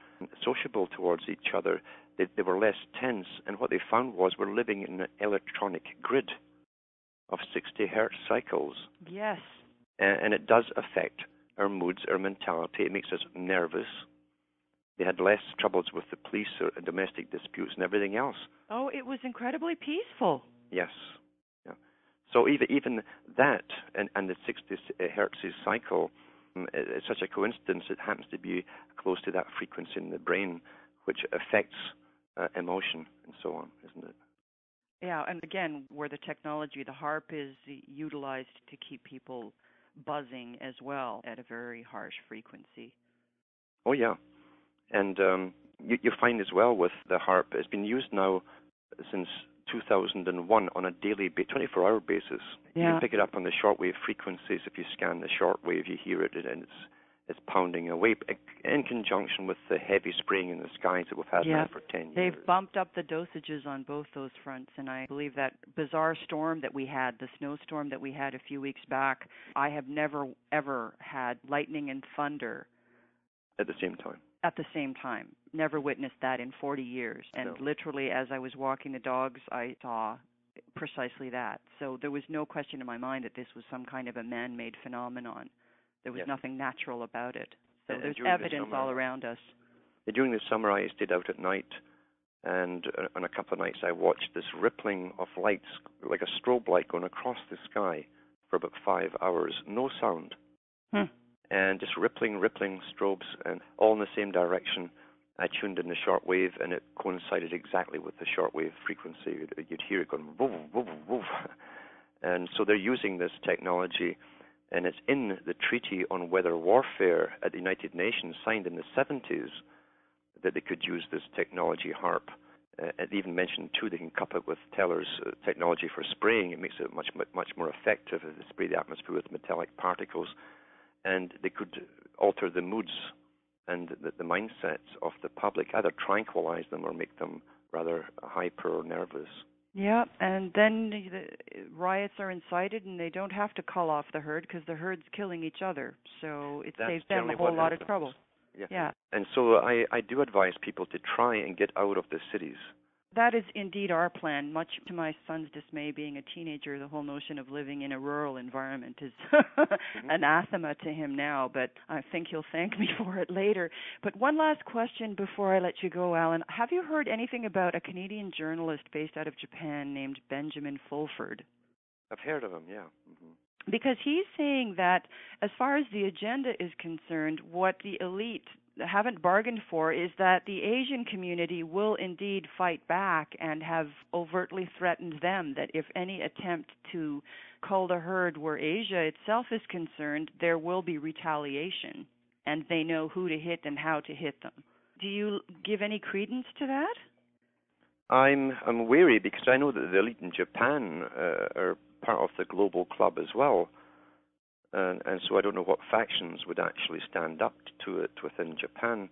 sociable towards each other. They, they were less tense, and what they found was we're living in an electronic grid of 60 hertz cycles. Yes. And, and it does affect our moods, our mentality. It makes us nervous. They had less troubles with the police or domestic disputes and everything else. Oh, it was incredibly peaceful. Yes. Yeah. So even even that and, and the 60 uh, hertz cycle it's such a coincidence. It happens to be close to that frequency in the brain, which affects uh, emotion and so on, isn't it? Yeah, and again, where the technology, the HAARP is utilized to keep people buzzing as well at a very harsh frequency. Oh yeah, and um, you, you find as well with the HAARP, it's been used now since 2001 on a daily, 24-hour basis. Yeah. You can pick it up on the shortwave frequencies. If you scan the shortwave, you hear it, and it's it's pounding away in conjunction with the heavy spraying in the skies that we've had yeah. now for 10 years. They've bumped up the dosages on both those fronts, and I believe that bizarre storm that we had, the snowstorm that we had a few weeks back, I have never ever had lightning and thunder at the same time at the same time. Never witnessed that in 40 years. And no. literally, as I was walking the dogs, I saw precisely that. So there was no question in my mind that this was some kind of a man made phenomenon. There was yes. nothing natural about it. So and there's the evidence summer, all around us. During the summer, I stayed out at night, and uh, on a couple of nights, I watched this rippling of lights, like a strobe light, going across the sky for about five hours. No sound. Hmm and just rippling, rippling strobes, and all in the same direction. I tuned in the shortwave, and it coincided exactly with the shortwave frequency. You'd, hear it going woof, woof, woof. And so they're using this technology, and it's in the Treaty on Weather Warfare at the United Nations, signed in the 70s, that they could use this technology, HAARP. Uh, even mentioned too they can couple it with Teller's uh, technology for spraying. It makes it much much more effective if they spray the atmosphere with metallic particles and they could alter the moods and the, the mindsets of the public, either tranquilize them or make them rather hyper or nervous. Yeah, and then the riots are incited, and they don't have to call off the herd because the herd's killing each other. So it That's saves them a whole lot happens. of trouble. Yeah. yeah. And so I, I do advise people to try and get out of the cities that is indeed our plan. Much to my son's dismay, being a teenager, the whole notion of living in a rural environment is mm-hmm. anathema to him now, but I think he'll thank me for it later. But one last question before I let you go, Alan. Have you heard anything about a Canadian journalist based out of Japan named Benjamin Fulford? I've heard of him, yeah. Mm-hmm. Because he's saying that, as far as the agenda is concerned, what the elite haven't bargained for is that the Asian community will indeed fight back and have overtly threatened them that if any attempt to cull the herd where Asia itself is concerned, there will be retaliation, and they know who to hit and how to hit them. Do you give any credence to that? I'm I'm wary because I know that the elite in Japan uh, are part of the global club as well and, and so I don't know what factions would actually stand up to it within Japan.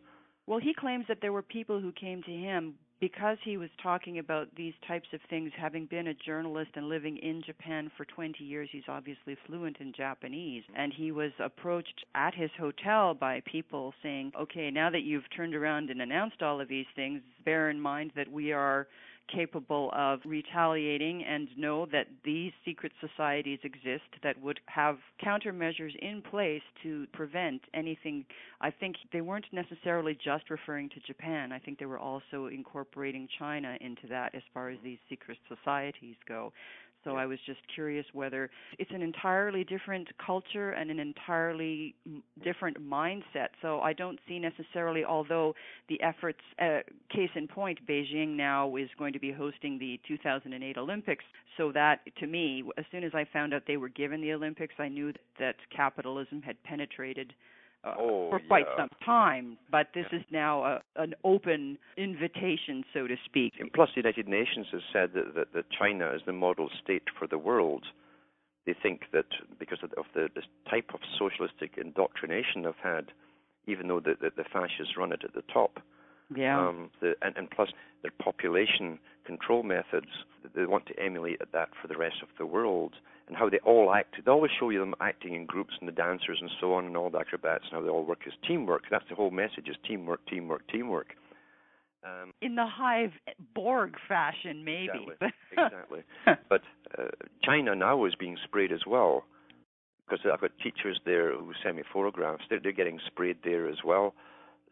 Well, he claims that there were people who came to him because he was talking about these types of things, having been a journalist and living in Japan for 20 years, he's obviously fluent in Japanese. And he was approached at his hotel by people saying, okay, now that you've turned around and announced all of these things, bear in mind that we are capable of retaliating and know that these secret societies exist that would have countermeasures in place to prevent anything. I think they weren't necessarily just referring to Japan. I think they were also incorporating China into that as far as these secret societies go. So I was just curious whether it's an entirely different culture and an entirely different mindset. So I don't see necessarily, although the efforts, uh, case in point, Beijing now is going to be hosting the 2008 Olympics. So that, to me, as soon as I found out they were given the Olympics, I knew that capitalism had penetrated uh, oh, for quite yeah. some time, but this yeah. is now a, an open invitation, so to speak. And plus, the United Nations has said that, that, that China is the model state for the world, they think that because of, of the this type of socialistic indoctrination they've had, even though the, the, the fascists run it at the top, yeah. Um, the, and, and plus their population control methods, they want to emulate that for the rest of the world, and how they all act. They always show you them acting in groups and the dancers and so on, and all the acrobats, and how they all work as teamwork. That's the whole message: is teamwork, teamwork, teamwork. Um, in the hive Borg fashion, maybe. Exactly. exactly. but uh, China now is being sprayed as well, because I've got teachers there who send me photographs. They're, they're getting sprayed there as well.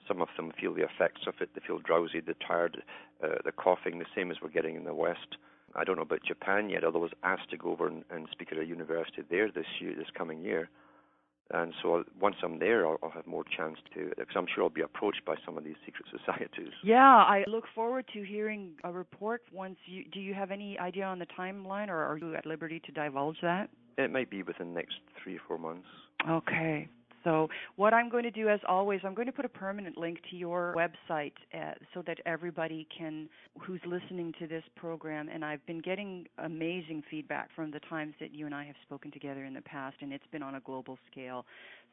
Some of them feel the effects of it. They feel drowsy, they're tired, uh, they're coughing, the same as we're getting in the West. I don't know about Japan yet, although I was asked to go over and, and speak at a university there this year, this coming year. And so once I'm there, I'll, I'll have more chance to, because I'm sure I'll be approached by some of these secret societies. Yeah, I look forward to hearing a report once you. Do you have any idea on the timeline, or are you at liberty to divulge that? It might be within the next three or four months. Okay. So, what I'm going to do, as always, I'm going to put a permanent link to your website uh, so that everybody can, who's listening to this program, and I've been getting amazing feedback from the times that you and I have spoken together in the past, and it's been on a global scale.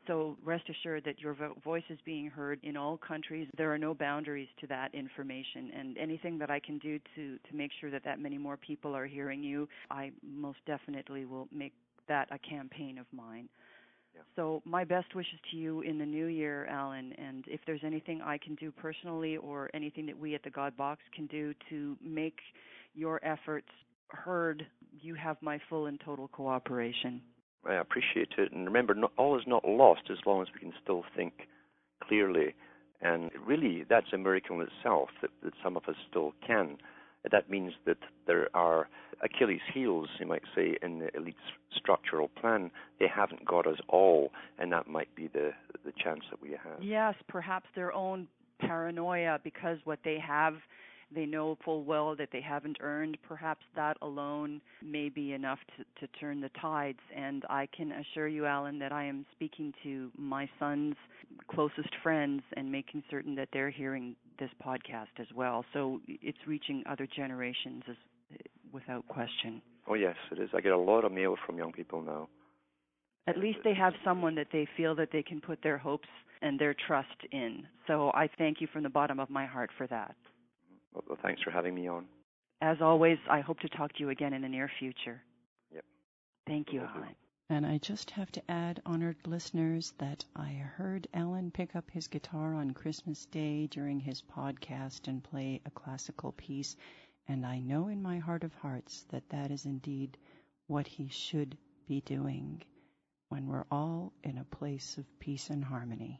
So, rest assured that your vo- voice is being heard in all countries. There are no boundaries to that information, and anything that I can do to to make sure that that many more people are hearing you, I most definitely will make that a campaign of mine. So my best wishes to you in the new year, Alan. And if there's anything I can do personally, or anything that we at the God Box can do to make your efforts heard, you have my full and total cooperation. I appreciate it, and remember, not, all is not lost as long as we can still think clearly. And really, that's a miracle in itself that, that some of us still can. That means that there are Achilles' heels, you might say, in the elite's structural plan. They haven't got us all, and that might be the the chance that we have. Yes, perhaps their own paranoia because what they have they know full well that they haven't earned. Perhaps that alone may be enough to, to turn the tides. And I can assure you, Alan, that I am speaking to my son's closest friends and making certain that they're hearing this podcast as well. So it's reaching other generations as, without question. Oh, yes, it is. I get a lot of mail from young people now. At least they have someone that they feel that they can put their hopes and their trust in. So I thank you from the bottom of my heart for that. Well, thanks for having me on. As always, I hope to talk to you again in the near future. Yep. Thank you, Alan. And I just have to add, honored listeners, that I heard Alan pick up his guitar on Christmas Day during his podcast and play a classical piece. And I know in my heart of hearts that that is indeed what he should be doing when we're all in a place of peace and harmony.